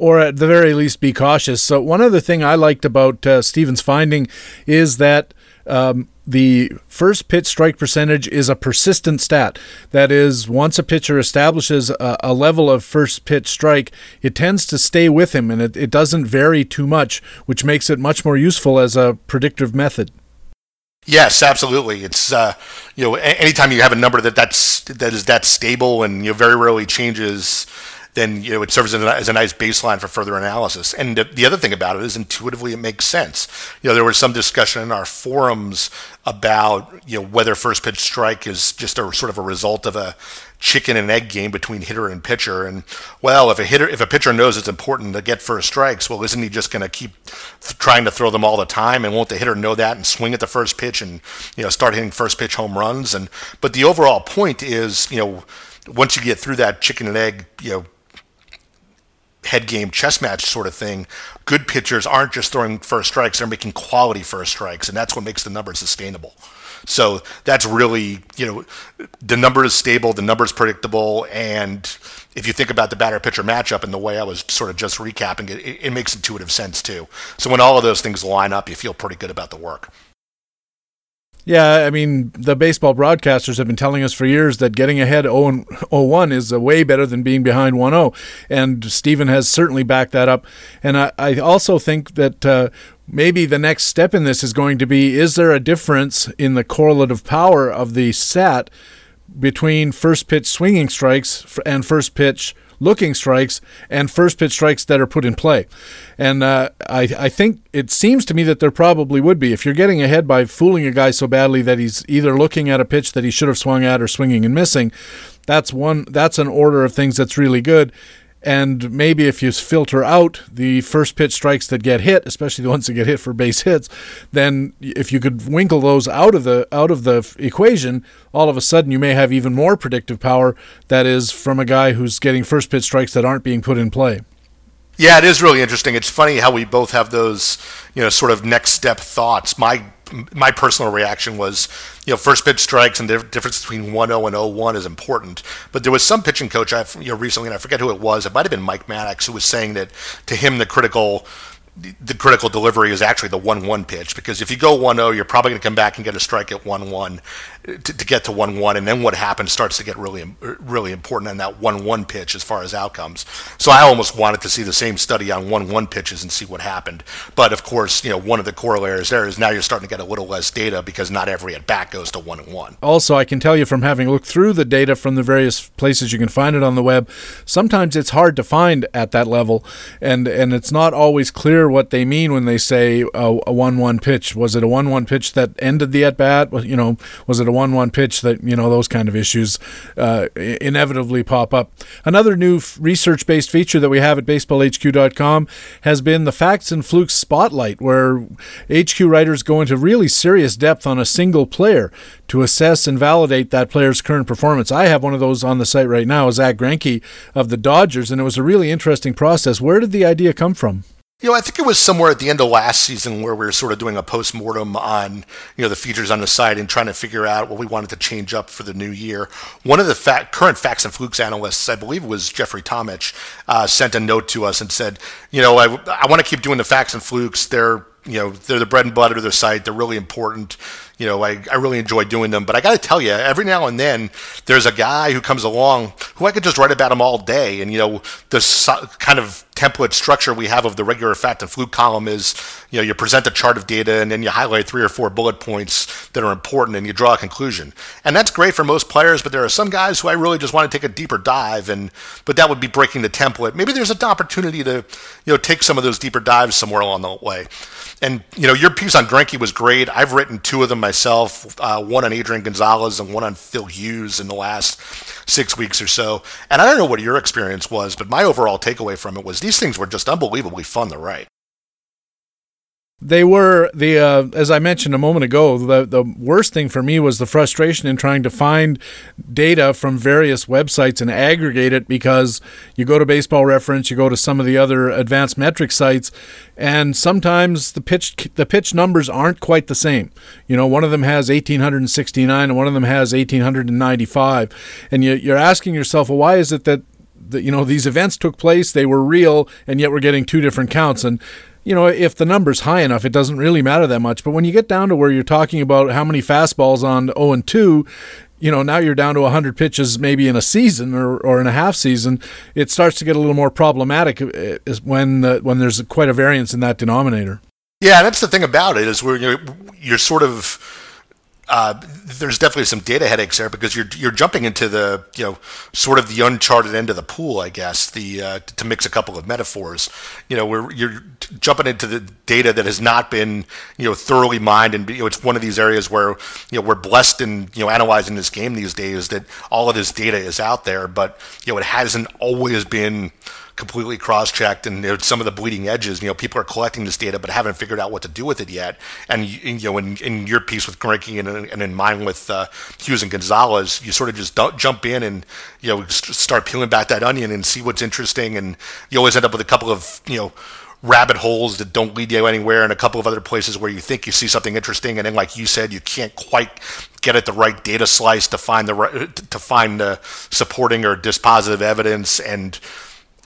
or at the very least be cautious. So one other thing I liked about uh, Stephen's finding is that um, the first pitch strike percentage is a persistent stat. That is, once a pitcher establishes a, a level of first pitch strike, it tends to stay with him and it, it doesn't vary too much, which makes it much more useful as a predictive method. Yes, absolutely. It's uh, you know anytime you have a number that that's that is that stable and you know, very rarely changes then you know it serves as a, nice baseline for further analysis. And the, the, other thing about it is intuitively it makes sense. You know, there was some discussion in our forums about you know whether first pitch strike is just a sort of a result of a chicken and egg game between hitter and pitcher. And well, if a hitter, if a pitcher knows it's important to get first strikes, well, isn't he just going to keep th- trying to throw them all the time? And won't the hitter know that and swing at the first pitch and you know start hitting first pitch home runs? And but the overall point is, you know, once you get through that chicken and egg, you know head game chess match sort of thing, good pitchers aren't just throwing first strikes, they're making quality first strikes, and that's what makes the number sustainable. So that's really, you know, the number is stable, the number is predictable, and if you think about the batter pitcher matchup and the way I was sort of just recapping it, it, it makes intuitive sense too. So when all of those things line up, you feel pretty good about the work. Yeah, I mean, the baseball broadcasters have been telling us for years that getting ahead 0 1 is way better than being behind 1 0. And Stephen has certainly backed that up. And I, I also think that uh, maybe the next step in this is going to be is there a difference in the correlative power of the set between first pitch swinging strikes and first pitch looking strikes and first pitch strikes that are put in play. And uh, I, I think it seems to me that there probably would be. If you're getting ahead by fooling a guy so badly that he's either looking at a pitch that he should have swung at or swinging and missing, that's one. That's an order of things that's really good. And maybe if you filter out the first pitch strikes that get hit, especially the ones that get hit for base hits, then if you could winkle those out of the out of the equation, all of a sudden you may have even more predictive power that is from a guy who's getting first pitch strikes that aren't being put in play. Yeah, it is really interesting. It's funny how we both have those, you know, sort of next step thoughts. My my personal reaction was, you know, first pitch strikes and the difference between 1-0 and 0-1 is important. But there was some pitching coach I you know recently, and I forget who it was. It might have been Mike Maddux who was saying that to him the critical the critical delivery is actually the 1-1 pitch because if you go 1-0 you're probably going to come back and get a strike at 1-1 to, to, get to 1-1 and then what happens starts to get really really important in that 1-1 pitch as far as outcomes. So i almost wanted to see the same study on 1-1 pitches and see what happened. But of course you know one of the corollaries there is now you're starting to get a little less data because not every at bat goes to 1 and 1 also i can tell you from having looked through the data from the various places you can find it on the web sometimes it's hard to find at that level. And and it's not always clear what they mean when they say oh, a, a 1-1 pitch. Was it a 1-1 pitch that ended the at bat you know was it a one-one pitch that you know those kind of issues uh, inevitably pop up. Another new f- research-based feature that we have at baseballhq.com has been the Facts and Flukes Spotlight, where HQ writers go into really serious depth on a single player to assess and validate that player's current performance. I have one of those on the site right now, Zack Greinke of the Dodgers, and it was a really interesting process. Where did the idea come from? You know, I think it was somewhere at the end of last season where we were sort of doing a post mortem on, you know, the features on the site and trying to figure out what we wanted to change up for the new year. One of the current facts and flukes analysts, I believe was Jeffrey Tomich, uh, sent a note to us and said, you know, I, I want to keep doing the facts and flukes. They're, you know, they're the bread and butter of the site. They're really important you know, I, I really enjoy doing them. But I got to tell you, every now and then there's a guy who comes along who I could just write about him all day. And, you know, this kind of template structure we have of the regular fact and fluke column is, you know, you present a chart of data and then you highlight three or four bullet points that are important and you draw a conclusion. And that's great for most players, but there are some guys who I really just want to take a deeper dive and but that would be breaking the template. Maybe there's an opportunity to, you know, take some of those deeper dives somewhere along the way. And you know, your piece on Greinke was great. I've written two of them myself, uh, one on Adrian Gonzalez and one on Phil Hughes in the last six weeks or so. And I don't know what your experience was, but my overall takeaway from it was these things were just unbelievably fun to write. They were the uh, as I mentioned a moment ago. The the worst thing for me was the frustration in trying to find data from various websites and aggregate it because you go to Baseball Reference, you go to some of the other advanced metric sites, and sometimes the pitch the pitch numbers aren't quite the same. You know, one of them has 1869 and one of them has 1895, and you, you're asking yourself, well, why is it that the, you know these events took place, they were real, and yet we're getting two different counts and you know, if the number's high enough, it doesn't really matter that much. But when you get down to where you're talking about how many fastballs on 0 and 2, you know, now you're down to 100 pitches maybe in a season or, or in a half season, it starts to get a little more problematic uh, when uh, when there's quite a variance in that denominator. Yeah, that's the thing about it is where you're, you're sort of uh, there's definitely some data headaches there because you're you're jumping into the you know sort of the uncharted end of the pool, I guess. The uh, to mix a couple of metaphors, you know, where you're jumping into the data that has not been you know thoroughly mined, and you know it's one of these areas where you know we're blessed in you know analyzing this game these days that all of this data is out there, but you know it hasn't always been completely cross-checked and you know, some of the bleeding edges. You know, people are collecting this data but haven't figured out what to do with it yet. And you know, in, in your piece with Greinke and, and in mine with uh, Hughes and Gonzalez, you sort of just jump in and you know start peeling back that onion and see what's interesting. And you always end up with a couple of you know rabbit holes that don't lead you anywhere and a couple of other places where you think you see something interesting and then like you said you can't quite get at the right data slice to find the right, to find the supporting or dispositive evidence and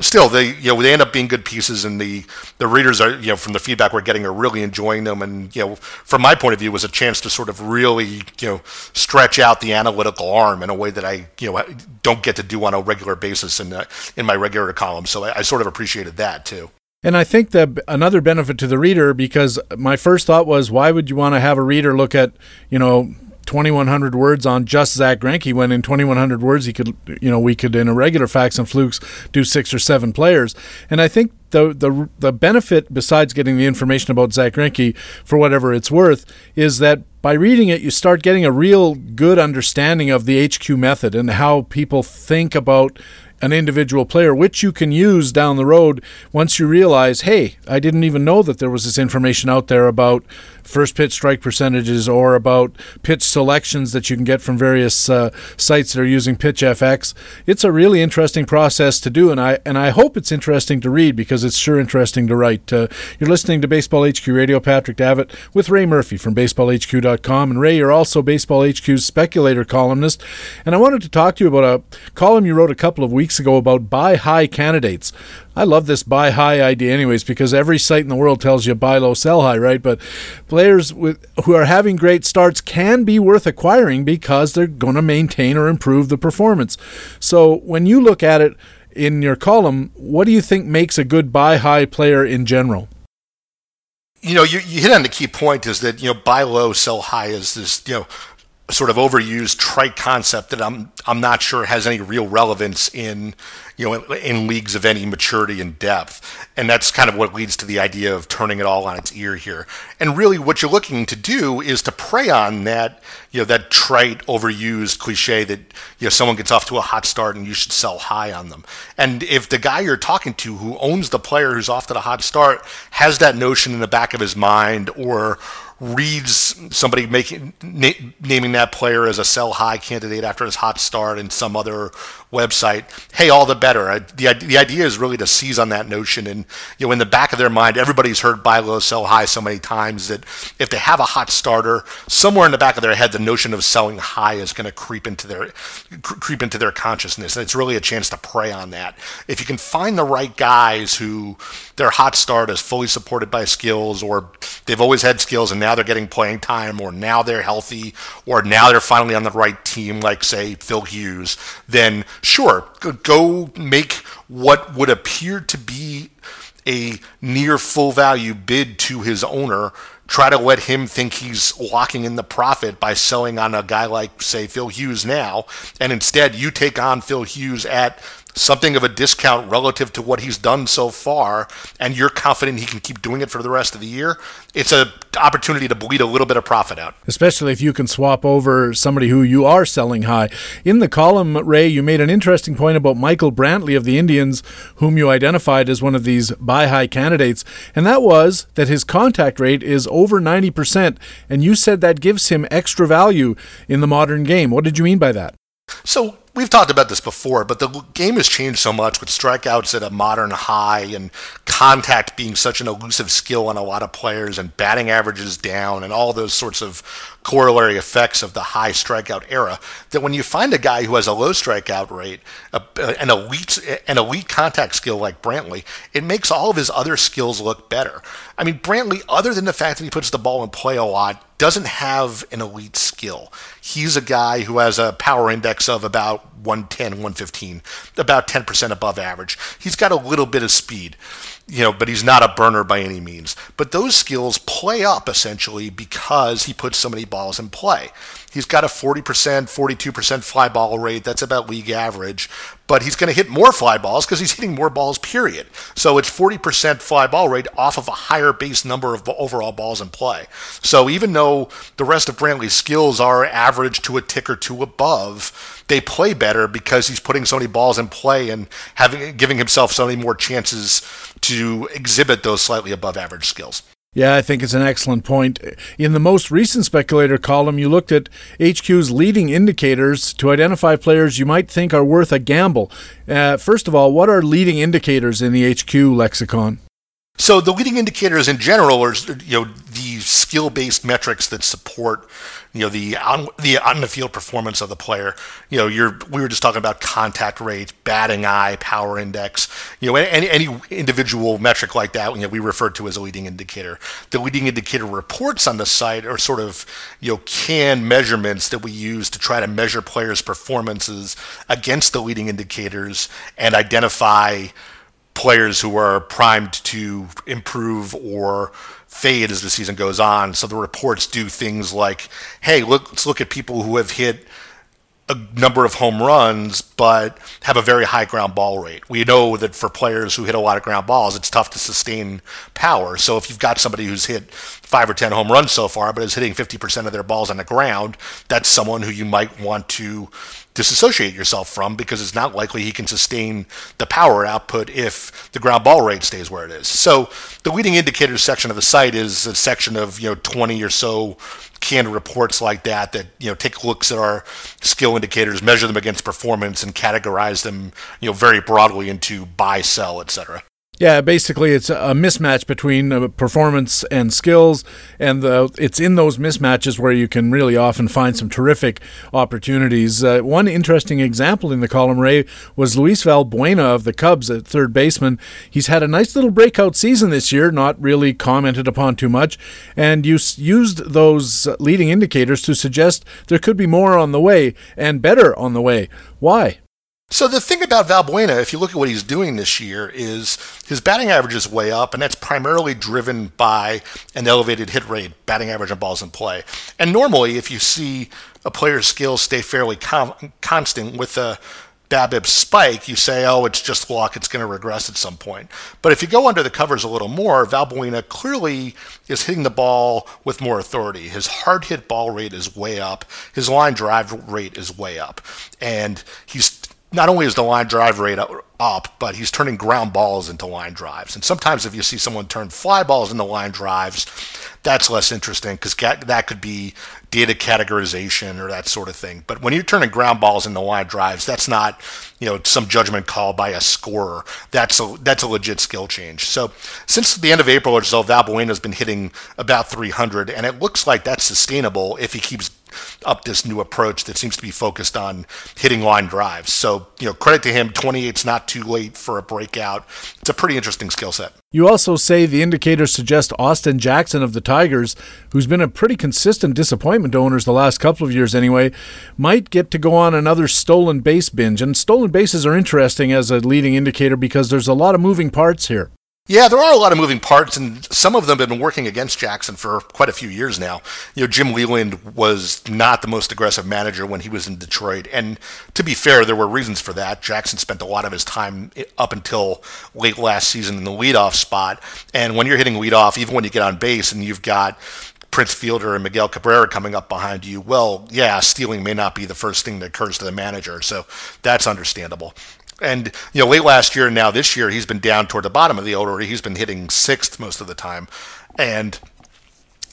still they you know they end up being good pieces and the the readers are you know from the feedback we're getting are really enjoying them. And you know from my point of view was a chance to sort of really you know stretch out the analytical arm in a way that I you know don't get to do on a regular basis in uh, in my regular column. So I, I sort of appreciated that too. And I think that another benefit to the reader, because my first thought was, why would you want to have a reader look at, you know, 2100 words on just Zack Greinke. When in 2100 words. He could you know we could in a regular facts and flukes do six or seven players. And I think the the the benefit besides getting the information about Zack Greinke for whatever it's worth is that by reading it you start getting a real good understanding of the HQ method and how people think about an individual player, which you can use down the road once you realize, hey, I didn't even know that there was this information out there about first pitch strike percentages or about pitch selections that you can get from various uh, sites that are using PitchFX. It's a really interesting process to do, and I and I hope it's interesting to read because it's sure interesting to write. Uh, you're listening to Baseball HQ Radio, Patrick Davitt with Ray Murphy from BaseballHQ.com, and Ray, you're also Baseball HQ's speculator columnist, and I wanted to talk to you about a column you wrote a couple of weeks ago about buy high candidates. I love this buy high idea, anyways, because every site in the world tells you buy low, sell high, right? But players with, who are having great starts can be worth acquiring because they're going to maintain or improve the performance. So when you look at it in your column, what do you think makes a good buy high player in general? You know, you, you hit on the key point is that, you know, buy low, sell high is this, you know, sort of overused trite concept that I'm I'm not sure has any real relevance in you know in, in, leagues of any maturity and depth. And that's kind of what leads to the idea of turning it all on its ear here. And really what you're looking to do is to prey on that you know that trite overused cliche that you know someone gets off to a hot start and you should sell high on them. And if the guy you're talking to who owns the player who's off to the hot start has that notion in the back of his mind or reads somebody making na- naming that player as a sell high candidate after his hot start in some other website, hey, all the better. I, the, the idea is really to seize on that notion. And, you know, in the back of their mind, everybody's heard buy low, sell high so many times that if they have a hot starter, somewhere in the back of their head, the notion of selling high is going to creep into their creep into their consciousness. And it's really a chance to prey on that. If you can find the right guys who their hot start is fully supported by skills or they've always had skills and now they're getting playing time or now they're healthy or now they're finally on the right team, like, say, Phil Hughes, then sure, go make what would appear to be a near full value bid to his owner. Try to let him think he's locking in the profit by selling on a guy like, say, Phil Hughes now. And instead, you take on Phil Hughes at something of a discount relative to what he's done so far, and you're confident he can keep doing it for the rest of the year, it's an opportunity to bleed a little bit of profit out. Especially if you can swap over somebody who you are selling high. In the column, Ray, you made an interesting point about Michael Brantley of the Indians, whom you identified as one of these buy high candidates, and that was that his contact rate is over 90%, and you said that gives him extra value in the modern game. What did you mean by that? So we've talked about this before, but the game has changed so much with strikeouts at a modern high and contact being such an elusive skill on a lot of players and batting averages down and all those sorts of corollary effects of the high strikeout era that when you find a guy who has a low strikeout rate, a, an elite an elite contact skill like Brantley, it makes all of his other skills look better. I mean, Brantley, other than the fact that he puts the ball in play a lot, doesn't have an elite skill. He's a guy who has a power index of about 110, 115, about 10% above average. He's got a little bit of speed you know, but he's not a burner by any means. But those skills play up essentially because he puts so many balls in play. He's got a 40%, 42% fly ball rate. That's about league average. But he's going to hit more fly balls because he's hitting more balls, period. So it's 40% fly ball rate off of a higher base number of overall balls in play. So even though the rest of Brantley's skills are average to a tick or two above, they play better because he's putting so many balls in play and having giving himself so many more chances to exhibit those slightly above average skills. Yeah, I think it's an excellent point. In the most recent speculator column, you looked at HQ's leading indicators to identify players you might think are worth a gamble. Uh, first of all, what are leading indicators in the HQ lexicon? So the leading indicators in general are you know the skill-based metrics that support you know the on the on the field performance of the player. You know, you're we were just talking about contact rate, batting eye, power index. You know, any any individual metric like that, you know, we refer to as a leading indicator. The leading indicator reports on the site are sort of you know canned measurements that we use to try to measure players' performances against the leading indicators and identify players who are primed to improve or fade as the season goes on. So the reports do things like, hey, look, let's look at people who have hit a number of home runs, but have a very high ground ball rate. We know that for players who hit a lot of ground balls, it's tough to sustain power. So if you've got somebody who's hit five or 10 home runs so far, but is hitting 50% of their balls on the ground, that's someone who you might want to disassociate yourself from because it's not likely he can sustain the power output if the ground ball rate stays where it is. So the leading indicators section of the site is a section of, you know, 20 or so canned reports like that that you know take looks at our skill indicators, measure them against performance, and categorize them you know very broadly into buy, sell, etc. Yeah, basically, it's a mismatch between performance and skills, and the, it's in those mismatches where you can really often find some terrific opportunities. Uh, one interesting example in the column, Ray, was Luis Valbuena of the Cubs at third baseman. He's had a nice little breakout season this year, not really commented upon too much, and you used those leading indicators to suggest there could be more on the way and better on the way. Why? So the thing about Valbuena, if you look at what he's doing this year, is his batting average is way up, and that's primarily driven by an elevated hit rate, batting average on balls in play. And normally, if you see a player's skills stay fairly com- constant with a BABIP spike, you say, oh, it's just luck, it's going to regress at some point. But if you go under the covers a little more, Valbuena clearly is hitting the ball with more authority. His hard hit ball rate is way up, his line drive rate is way up, and he's not only is the line drive rate up, but he's turning ground balls into line drives. And sometimes if you see someone turn fly balls into line drives, that's less interesting because that could be data categorization or that sort of thing. But when you're turning ground balls into line drives, that's not, you know, some judgment call by a scorer. That's a that's a legit skill change. So since the end of April or so, Valbuena has been hitting about 300, and it looks like that's sustainable if he keeps up this new approach that seems to be focused on hitting line drives. So, you know, credit to him. 28's not too late for a breakout. It's a pretty interesting skill set. You also say the indicators suggest Austin Jackson of the Tigers, who's been a pretty consistent disappointment to owners the last couple of years anyway, might get to go on another stolen base binge. And stolen bases are interesting as a leading indicator because there's a lot of moving parts here. Yeah, there are a lot of moving parts, and some of them have been working against Jackson for quite a few years now. You know, Jim Leyland was not the most aggressive manager when he was in Detroit, and to be fair, there were reasons for that. Jackson spent a lot of his time up until late last season in the leadoff spot, and when you're hitting leadoff, even when you get on base and you've got Prince Fielder and Miguel Cabrera coming up behind you, well, yeah, stealing may not be the first thing that occurs to the manager, so that's understandable. And you know, late last year and now this year, he's been down toward the bottom of the order. He's been hitting sixth most of the time, and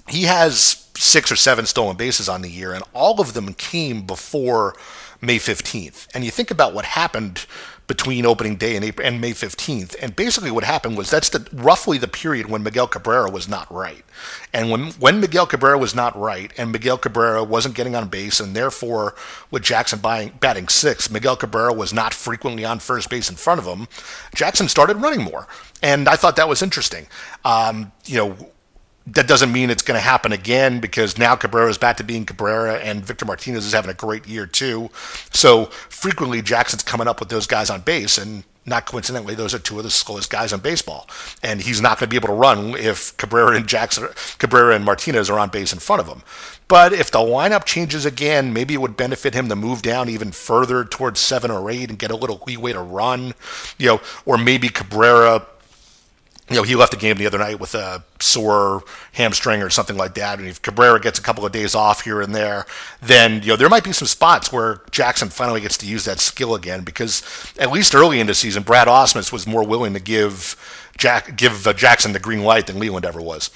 he has six or seven stolen bases on the year, and all of them came before May 15th. And you think about what happened between opening day and, April, and May 15th. And basically, what happened was that's the roughly the period when Miguel Cabrera was not right. And when when Miguel Cabrera was not right, and Miguel Cabrera wasn't getting on base, and therefore with Jackson buying, batting sixth, Miguel Cabrera was not frequently on first base in front of him. Jackson started running more, and I thought that was interesting. Um, you know that doesn't mean it's going to happen again because now Cabrera is back to being Cabrera and Victor Martinez is having a great year too. So frequently Jackson's coming up with those guys on base and not coincidentally, those are two of the slowest guys in baseball, and he's not going to be able to run if Cabrera and Jackson, Cabrera and Martinez are on base in front of him. But if the lineup changes again, maybe it would benefit him to move down even further towards seven or eight and get a little leeway to run, you know, or maybe Cabrera you know, he left the game the other night with a sore hamstring or something like that. And if Cabrera gets a couple of days off here and there, then you know there might be some spots where Jackson finally gets to use that skill again. Because at least early in the season, Brad Ausmus was more willing to give Jack give uh, Jackson the green light than Leyland ever was.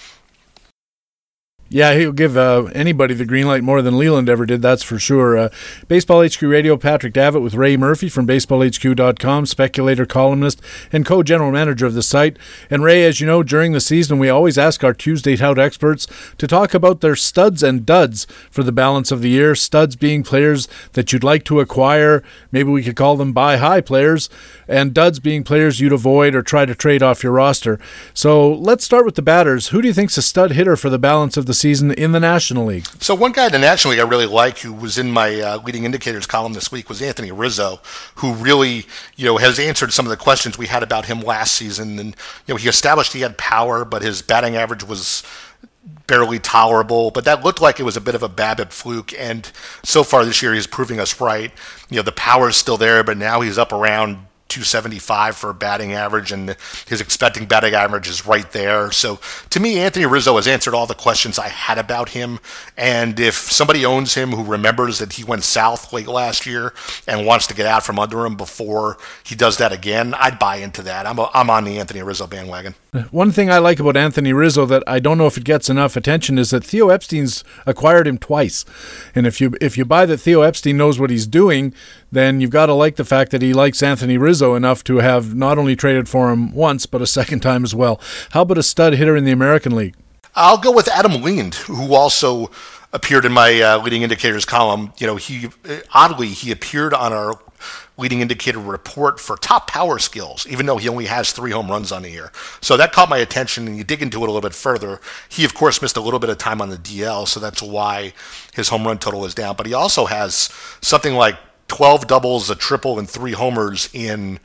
Yeah, he'll give uh, anybody the green light more than Leyland ever did, that's for sure. Uh, Baseball HQ Radio, Patrick Davitt with Ray Murphy from BaseballHQ.com, speculator, columnist, and co general manager of the site. And Ray, as you know, during the season, we always ask our Tuesday Tout experts to talk about their studs and duds for the balance of the year. Studs being players that you'd like to acquire, maybe we could call them buy high players, and duds being players you'd avoid or try to trade off your roster. So let's start with the batters. Who do you think's a stud hitter for the balance of the season in the National League. So one guy in the National League I really like, who was in my uh, leading indicators column this week, was Anthony Rizzo, who really, you know, has answered some of the questions we had about him last season. And you know, he established he had power, but his batting average was barely tolerable, but that looked like it was a bit of a BABIP fluke. And so far this year, he's proving us right. You know, the power is still there, but now he's up around 275 for batting average, and his expecting batting average is right there. So to me, Anthony Rizzo has answered all the questions I had about him. And if somebody owns him who remembers that he went south late last year and wants to get out from under him before he does that again, I'd buy into that. I'm, a, I'm on the Anthony Rizzo bandwagon. One thing I like about Anthony Rizzo that I don't know if it gets enough attention is that Theo Epstein's acquired him twice. And if you if you buy that Theo Epstein knows what he's doing, then you've got to like the fact that he likes Anthony Rizzo enough to have not only traded for him once, but a second time as well. How about a stud hitter in the American League? I'll go with Adam Lind, who also appeared in my uh, leading indicators column. You know, he oddly he appeared on our leading indicator report for top power skills, even though he only has three home runs on the year. So that caught my attention, and you dig into it a little bit further. He, of course, missed a little bit of time on the DL, so that's why his home run total is down. But he also has something like 12 doubles, a triple, and three homers in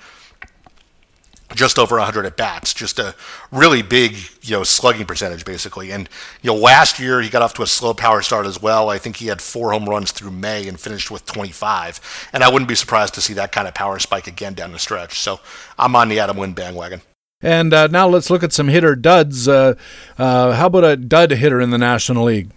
just over 100 at bats, just a really big, you know, slugging percentage basically. And you know, last year he got off to a slow power start as well. I think he had four home runs through May and finished with 25. And I wouldn't be surprised to see that kind of power spike again down the stretch. So I'm on the Adam Lind bandwagon. And uh, now let's look at some hitter duds. Uh, uh, how about a dud hitter in the National League?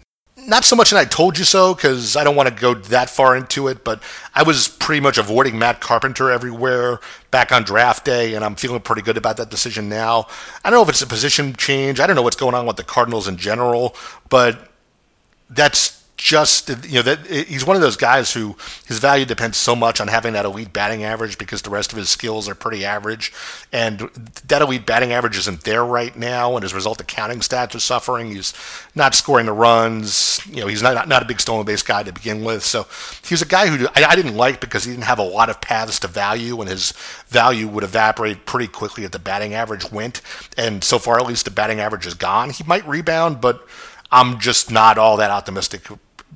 Not so much and I told you so because I don't want to go that far into it, but I was pretty much avoiding Matt Carpenter everywhere back on draft day, and I'm feeling pretty good about that decision now. I don't know if it's a position change. I don't know what's going on with the Cardinals in general, but that's just you know that he's one of those guys who his value depends so much on having that elite batting average because the rest of his skills are pretty average, and that elite batting average isn't there right now, and as a result, the counting stats are suffering. He's not scoring the runs. You know, he's not not a big stolen base guy to begin with, so he's a guy who I, I didn't like because he didn't have a lot of paths to value, and his value would evaporate pretty quickly if the batting average went. And so far, at least the batting average is gone. He might rebound, but I'm just not all that optimistic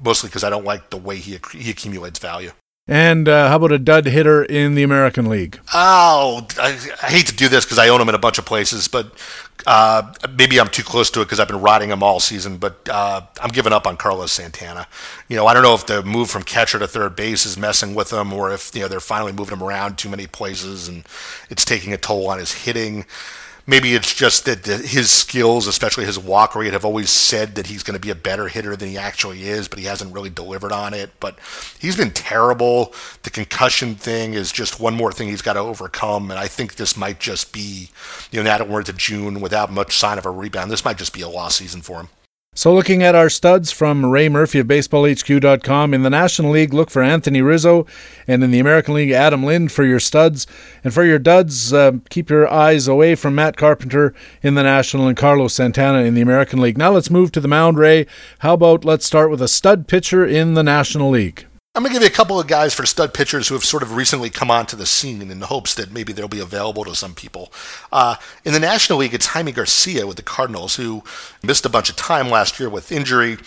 mostly because I don't like the way he he accumulates value. And uh, how about a dud hitter in the American League? Oh, I, I hate to do this because I own him in a bunch of places, but uh, maybe I'm too close to it because I've been riding him all season. But uh, I'm giving up on Carlos Santana. You know, I don't know if the move from catcher to third base is messing with him, or if you know they're finally moving him around too many places and it's taking a toll on his hitting maybe it's just that his skills, especially his walk rate, have always said that he's going to be a better hitter than he actually is, but he hasn't really delivered on it. But he's been terrible. The concussion thing is just one more thing he's got to overcome, and I think this might just be, you know, now that we're into June without much sign of a rebound, this might just be a lost season for him. So, looking at our studs from Ray Murphy of BaseballHQ.com, in the National League, look for Anthony Rizzo, and in the American League, Adam Lind for your studs. And for your duds, uh, keep your eyes away from Matt Carpenter in the National and Carlos Santana in the American League. Now, let's move to the mound, Ray. How about let's start with a stud pitcher in the National League? I'm going to give you a couple of guys for stud pitchers who have sort of recently come onto the scene in the hopes that maybe they'll be available to some people. Uh, in the National League, it's Jaime Garcia with the Cardinals, who missed a bunch of time last year with injury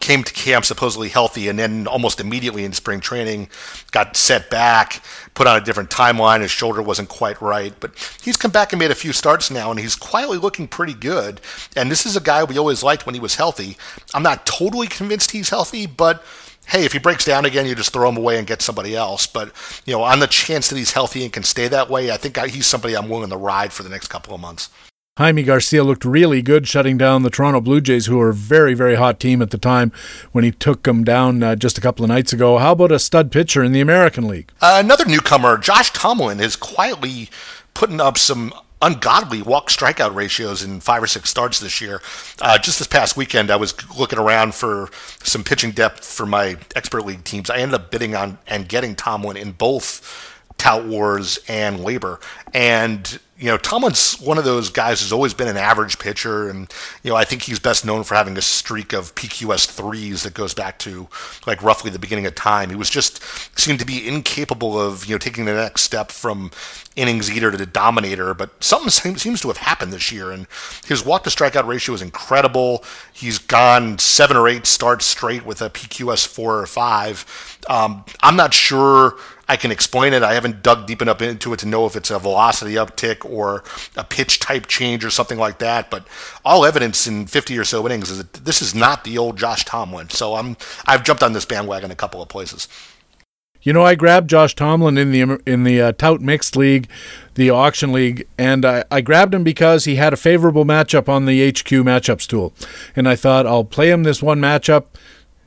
came to camp supposedly healthy and then almost immediately in spring training got set back, put on a different timeline. His shoulder wasn't quite right, but he's come back and made a few starts now and he's quietly looking pretty good. And this is a guy we always liked when he was healthy. I'm not totally convinced he's healthy, but hey, if he breaks down again, you just throw him away and get somebody else. But you know, on the chance that he's healthy and can stay that way, I think he's somebody I'm willing to ride for the next couple of months. Jaime Garcia looked really good shutting down the Toronto Blue Jays, who were a very, very hot team at the time when he took them down uh, just a couple of nights ago. How about a stud pitcher in the American League? Uh, another newcomer, Josh Tomlin, is quietly putting up some ungodly walk strikeout ratios in five or six starts this year. Uh, just this past weekend, I was looking around for some pitching depth for my expert league teams. I ended up bidding on and getting Tomlin in both Tout Wars and LABR. And you know, Tomlin's one of those guys who's always been an average pitcher, and you know, I think he's best known for having a streak of PQS threes that goes back to like roughly the beginning of time. He was just seemed to be incapable of you know taking the next step from innings eater to the dominator. But something seems to have happened this year, and his walk to strikeout ratio is incredible. He's gone seven or eight starts straight with a PQS four or five. Um, I'm not sure I can explain it. I haven't dug deep enough into it to know if it's a velocity uptick or a pitch type change or something like that. But all evidence in 50 or so innings is that this is not the old Josh Tomlin. So I'm I've jumped on this bandwagon a couple of places. You know, I grabbed Josh Tomlin in the in the uh, Tout Mixed League, the auction league, and I, I grabbed him because he had a favorable matchup on the HQ matchups tool, and I thought I'll play him this one matchup,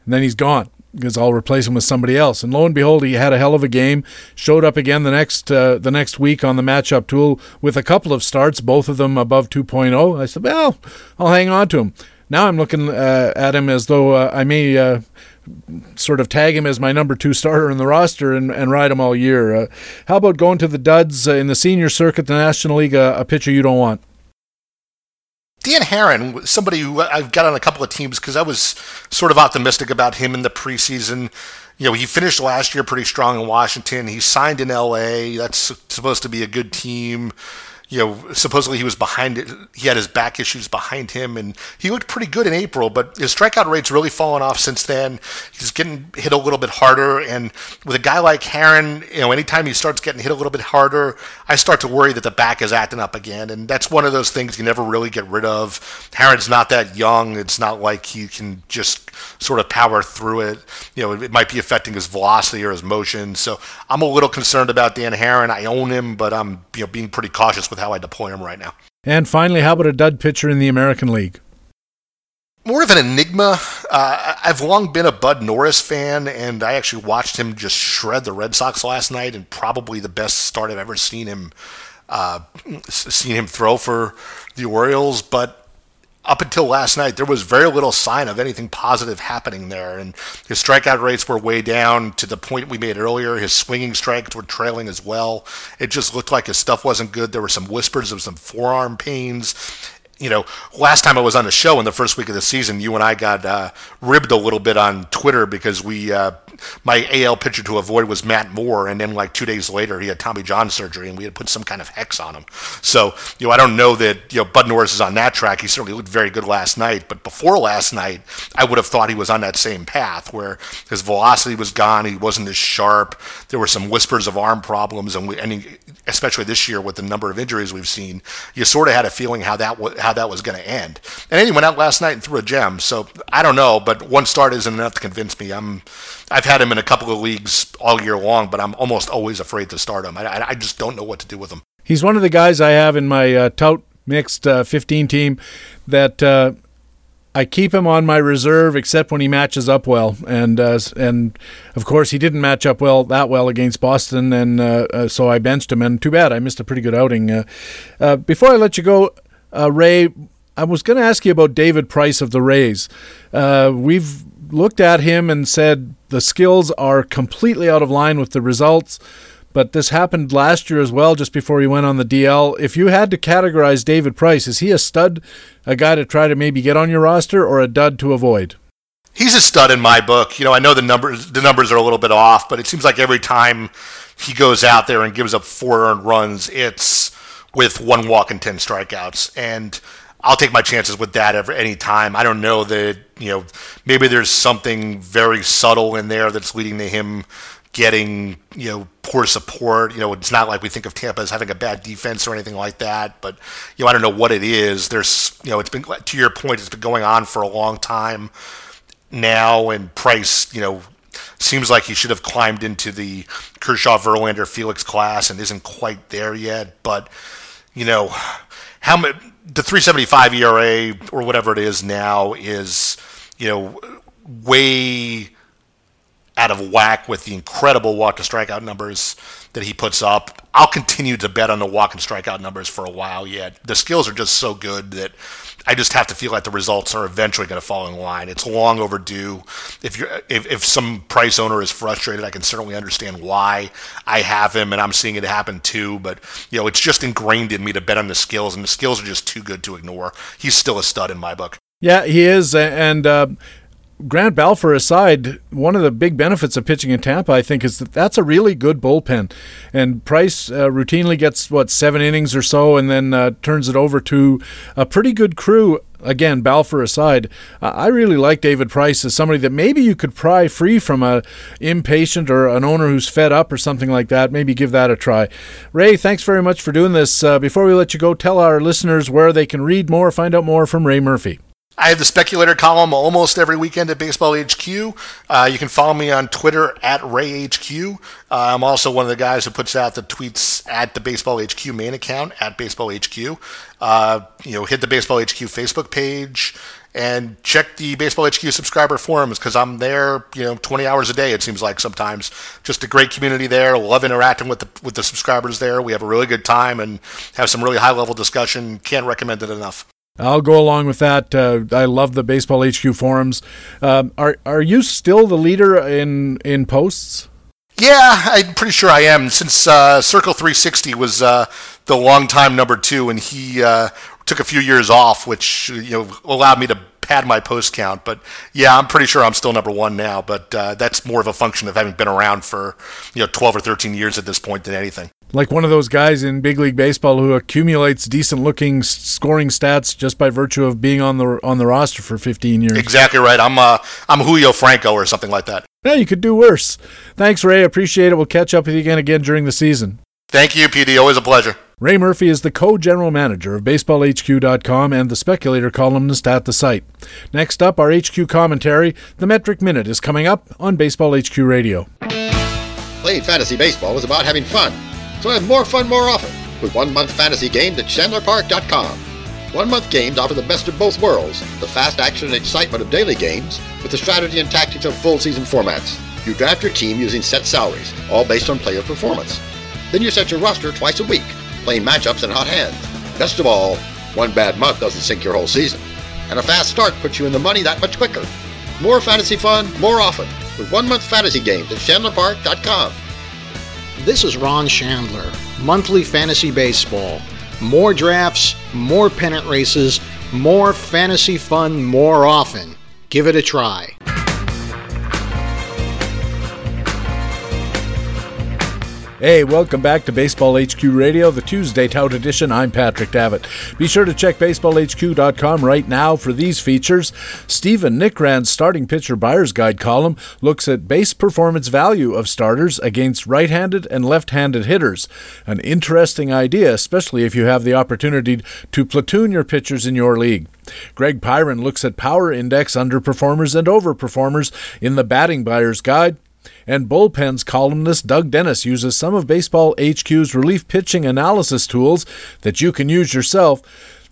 and then he's gone because I'll replace him with somebody else. And lo and behold, he had a hell of a game. Showed up again the next uh, the next week on the matchup tool with a couple of starts, both of them above 2.0. I said, well, I'll hang on to him. Now I'm looking uh, at him as though uh, I may uh, sort of tag him as my number two starter in the roster and, and ride him all year. Uh, how about going to the duds in the senior circuit, the National League, uh, a pitcher you don't want? Dan Haren, somebody who I've got on a couple of teams because I was sort of optimistic about him in the preseason. You know, he finished last year pretty strong in Washington. He signed in LA. That's supposed to be a good team you know, supposedly he was behind it. He had his back issues behind him, and he looked pretty good in April. But his strikeout rate's really fallen off since then. He's getting hit a little bit harder, and with a guy like Haren, you know, anytime he starts getting hit a little bit harder, I start to worry that the back is acting up again. And that's one of those things you never really get rid of. Haren's not that young. It's not like he can just sort of power through it. You know, it might be affecting his velocity or his motion. So I'm a little concerned about Dan Haren. I own him, but I'm you know being pretty cautious with how I deploy him right now. And finally, how about a dud pitcher in the American League? More of an enigma. Uh, I've long been a Bud Norris fan, and I actually watched him just shred the Red Sox last night, and probably the best start I've ever seen him uh, seen him throw for the Orioles. But up until last night, there was very little sign of anything positive happening there. And his strikeout rates were way down to the point we made earlier. His swinging strikes were trailing as well. It just looked like his stuff wasn't good. There were some whispers of some forearm pains you know, last time I was on the show in the first week of the season, you and I got uh, ribbed a little bit on Twitter because we, uh, my AL pitcher to avoid was Matt Moore, and then like two days later he had Tommy John surgery, and we had put some kind of hex on him. So, you know, I don't know that you know Bud Norris is on that track. He certainly looked very good last night, but before last night, I would have thought he was on that same path where his velocity was gone, he wasn't as sharp. There were some whispers of arm problems, and we, and he, especially this year with the number of injuries we've seen, you sort of had a feeling how that how how that was going to end. And then he went out last night and threw a gem. So I don't know, but one start isn't enough to convince me. I'm I've had him in a couple of leagues all year long, but I'm almost always afraid to start him. I, I just don't know what to do with him. He's one of the guys I have in my uh, tout mixed uh, 15 team that uh, I keep him on my reserve except when he matches up well, and uh, and of course he didn't match up well that well against Boston, and uh, uh, so I benched him. And too bad, I missed a pretty good outing. Uh, uh, before I let you go, uh, Ray, I was going to ask you about David Price of the Rays. we've looked at him and said the skills are completely out of line with the results but this happened last year as well, just before he went on the DL. If you had to categorize David Price, is he a stud, a guy to try to maybe get on your roster, or a dud to avoid? He's a stud in my book. You know, I know the numbers the numbers are a little bit off, but it seems like every time he goes out there and gives up four earned runs, it's with one walk and ten strikeouts. And I'll take my chances with that every any time. I don't know that you know maybe there's something very subtle in there that's leading to him getting you know poor support. You know, it's not like we think of Tampa as having a bad defense or anything like that. But you know, I don't know what it is. There's you know, it's been to your point, it's been going on for a long time now, and Price, you know. Seems like he should have climbed into the Kershaw, Verlander, Felix class and isn't quite there yet. But you know, how much the 375 ERA or whatever it is now is you know way out of whack with the incredible walk to strikeout numbers that he puts up. I'll continue to bet on the walk and strikeout numbers for a while yet. The skills are just so good that I just have to feel like the results are eventually going to fall in line. It's long overdue. If you're if, if some price owner is frustrated, I can certainly understand why. I have him and I'm seeing it happen too, but you know, it's just ingrained in me to bet on the skills and the skills are just too good to ignore. He's still a stud in my book. Yeah, he is and uh Grant Balfour aside, one of the big benefits of pitching in Tampa, I think, is that that's a really good bullpen. And Price uh, routinely gets, what, seven innings or so, and then uh, turns it over to a pretty good crew again, Balfour aside, I really like David Price as somebody that maybe you could pry free from a impatient or an owner who's fed up or something like that. Maybe give that a try. Ray, thanks very much for doing this. Uh, before we let you go, tell our listeners where they can read more, find out more from Ray Murphy. I have the speculator column almost every weekend at Baseball HQ. Uh, you can follow me on Twitter at RayHQ. Uh, I'm also one of the guys who puts out the tweets at the Baseball HQ main account at Baseball HQ. Uh, you know, hit the Baseball HQ Facebook page and check the Baseball HQ subscriber forums because I'm there, you know, 20 hours a day. It seems like sometimes. Just a great community there. Love interacting with the with the subscribers there. We have a really good time and have some really high level discussion. Can't recommend it enough. I'll go along with that. Uh, I love the Baseball HQ forums. Um, are are you still the leader in in posts? Yeah, I'm pretty sure I am. Since uh, Circle 360 was uh, the longtime number two, and he uh, took a few years off, which you know allowed me to pad my post count. But yeah, I'm pretty sure I'm still number one now. But uh, that's more of a function of having been around for you know 12 or 13 years at this point than anything like one of those guys in big league baseball who accumulates decent looking scoring stats just by virtue of being on the on the roster for 15 years. Exactly right. I'm uh, I'm Julio Franco or something like that. Yeah, you could do worse. Thanks, Ray. Appreciate it. We'll catch up with you again again during the season. Thank you, PD. Always a pleasure. Ray Murphy is the co-general manager of BaseballHQ.com and the speculator columnist at the site. Next up, our HQ commentary. The Metric Minute is coming up on Baseball HQ Radio. Playing fantasy baseball is about having fun so have more fun more often with one month fantasy games at ChandlerPark.com. One month games offer the best of both worlds the fast action and excitement of daily games with the strategy and tactics of full season formats. You draft your team using set salaries, all based on player performance. Then you set your roster twice a week, playing matchups and hot hands. Best of all, one bad month doesn't sink your whole season. And a fast start puts you in the money that much quicker. More fantasy fun, more often, with one month fantasy games at ChandlerPark.com. This is Ron Chandler, Monthly Fantasy Baseball. More drafts, more pennant races, more fantasy fun more often. Give it a try. Hey, welcome back to Baseball HQ Radio, the Tuesday Tout Edition. I'm Patrick Davitt. Be sure to check baseballhq.com right now for these features. Stephen Nickrand's starting pitcher buyer's guide column looks at base performance value of starters against right-handed and left-handed hitters. An interesting idea, especially if you have the opportunity to platoon your pitchers in your league. Greg Pyron looks at power index underperformers and overperformers in the batting buyer's guide. And Bullpens columnist Doug Dennis uses some of Baseball HQ's relief pitching analysis tools that you can use yourself.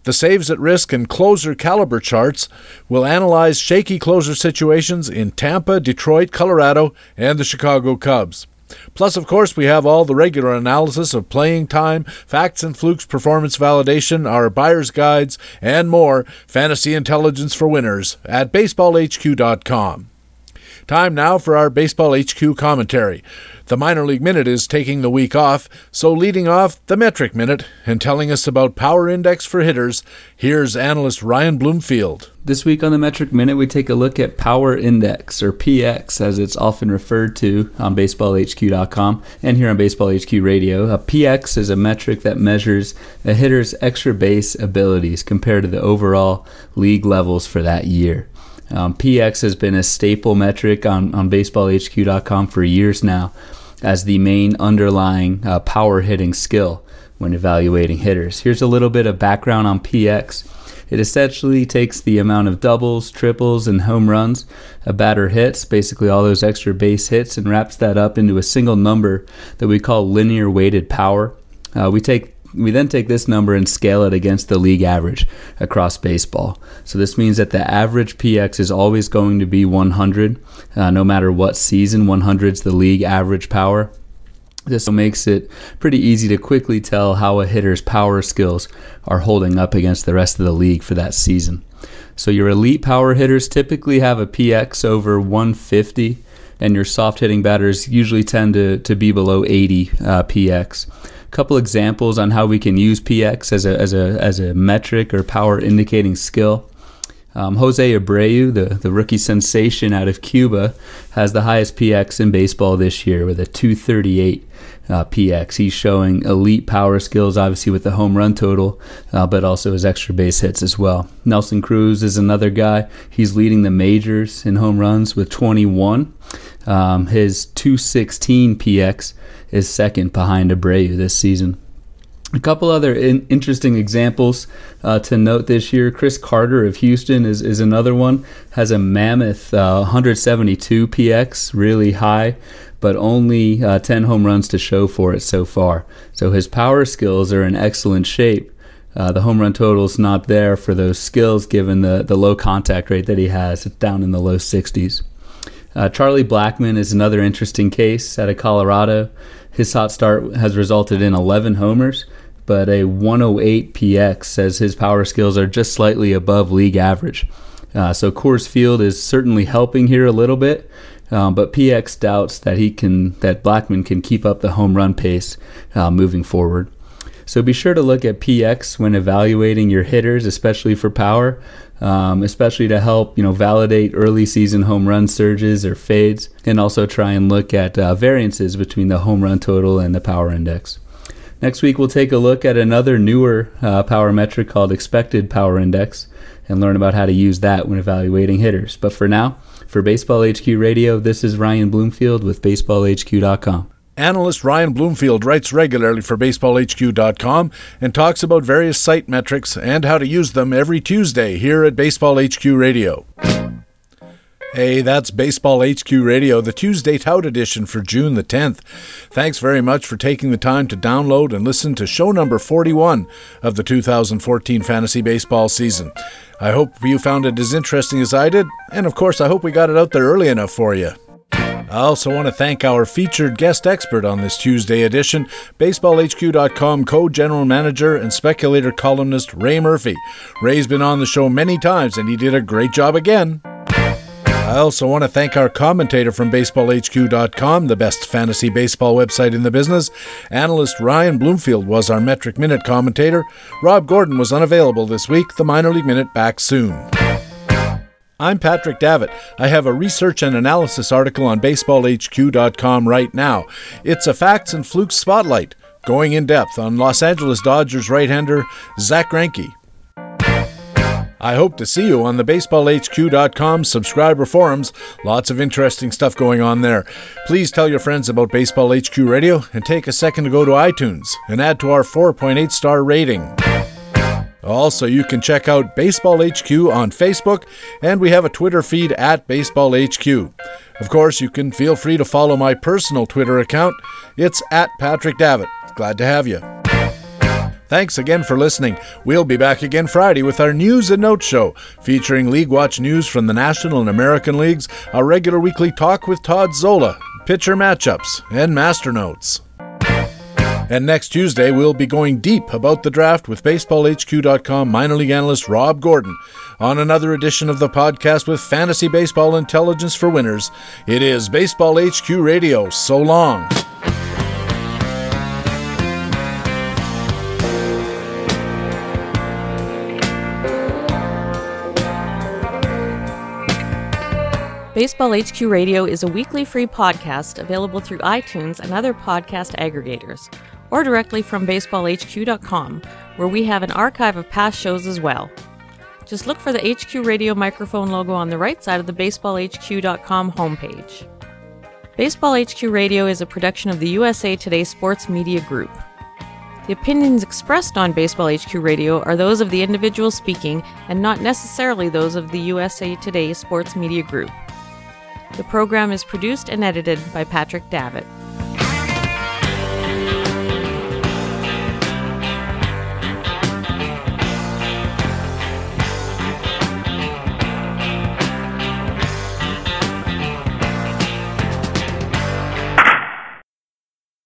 The saves at risk and closer caliber charts will analyze shaky closer situations in Tampa, Detroit, Colorado, and the Chicago Cubs. Plus, of course, we have all the regular analysis of playing time, facts and flukes, performance validation, our buyer's guides, and more fantasy intelligence for winners at baseballhq.com. Time now for our Baseball HQ commentary. The Minor League Minute is taking the week off, so leading off the Metric Minute and telling us about Power Index for hitters, here's analyst Ryan Bloomfield. This week on the Metric Minute, we take a look at Power Index, or PX as it's often referred to on BaseballHQ.com and here on Baseball HQ Radio. A PX is a metric that measures a hitter's extra base abilities compared to the overall league levels for that year. Um, PX has been a staple metric on, on baseballhq.com for years now as the main underlying uh, power hitting skill when evaluating hitters. Here's a little bit of background on PX. It essentially takes the amount of doubles, triples, and home runs a batter hits, basically all those extra base hits, and wraps that up into a single number that we call linear weighted power. Uh, we take we then take this number and scale it against the league average across baseball. So this means that the average PX is always going to be 100, uh, no matter what season. 100 is the league average power. This makes it pretty easy to quickly tell how a hitter's power skills are holding up against the rest of the league for that season. So your elite power hitters typically have a PX over 150, and your soft hitting batters usually tend to, to be below 80 uh, PX couple examples on how we can use PX as a, as a, as a metric or power indicating skill. Um, Jose Abreu, the, the rookie sensation out of Cuba, has the highest PX in baseball this year with a 238 uh, PX. He's showing elite power skills, obviously, with the home run total, uh, but also his extra base hits as well. Nelson Cruz is another guy. He's leading the majors in home runs with 21. Um, his 216 PX is second behind Abreu this season. A couple other in- interesting examples uh, to note this year. Chris Carter of Houston is, is another one. Has a mammoth uh, 172 PX, really high, but only uh, 10 home runs to show for it so far. So his power skills are in excellent shape. Uh, the home run total is not there for those skills given the, the low contact rate that he has. It's down in the low 60s. Uh, Charlie Blackmon is another interesting case out of Colorado. His hot start has resulted in 11 homers but a 108 PX says his power skills are just slightly above league average. Uh, so Coors Field is certainly helping here a little bit, um, but PX doubts that he can that Blackmon can keep up the home run pace uh, moving forward. So be sure to look at PX when evaluating your hitters, especially for power, um, especially to help you know validate early season home run surges or fades, and also try and look at uh, variances between the home run total and the power index. Next week, we'll take a look at another newer uh, power metric called expected power index and learn about how to use that when evaluating hitters. But for now, for Baseball HQ Radio, this is Ryan Bloomfield with BaseballHQ.com. Analyst Ryan Bloomfield writes regularly for BaseballHQ.com and talks about various site metrics and how to use them every Tuesday here at Baseball HQ Radio. Hey, that's Baseball HQ Radio, the Tuesday Tout edition for June the 10th. Thanks very much for taking the time to download and listen to show number 41 of the 2014 fantasy baseball season. I hope you found it as interesting as I did, and of course, I hope we got it out there early enough for you. I also want to thank our featured guest expert on this Tuesday edition, BaseballHQ.com co general manager and speculator columnist Ray Murphy. Ray's been on the show many times, and he did a great job again. I also want to thank our commentator from BaseballHQ.com, the best fantasy baseball website in the business. Analyst Ryan Bloomfield was our Metric Minute commentator. Rob Gordon was unavailable this week. The Minor League Minute back soon. I'm Patrick Davitt. I have a research and analysis article on BaseballHQ.com right now. It's a facts and flukes spotlight, going in depth on Los Angeles Dodgers right-hander Zack Greinke. I hope to see you on the baseballhq.com subscriber forums. Lots of interesting stuff going on there. Please tell your friends about Baseball HQ Radio and take a second to go to iTunes and add to our 4.8 star rating. Also, you can check out Baseball HQ on Facebook, and we have a Twitter feed at Baseball HQ. Of course, you can feel free to follow my personal Twitter account. It's at Patrick Davitt. Glad to have you. Thanks again for listening. We'll be back again Friday with our News and Notes show, featuring League Watch news from the National and American Leagues, our regular weekly talk with Todd Zola, pitcher matchups, and master notes. And next Tuesday, we'll be going deep about the draft with BaseballHQ.com minor league analyst Rob Gordon on another edition of the podcast with fantasy baseball intelligence for winners. It is Baseball HQ Radio. So long. Baseball HQ Radio is a weekly free podcast available through iTunes and other podcast aggregators, or directly from baseballhq.com, where we have an archive of past shows as well. Just look for the HQ Radio microphone logo on the right side of the baseballhq.com homepage. Baseball HQ Radio is a production of the USA Today Sports Media Group. The opinions expressed on Baseball HQ Radio are those of the individual speaking and not necessarily those of the USA Today Sports Media Group. The program is produced and edited by Patrick Davitt.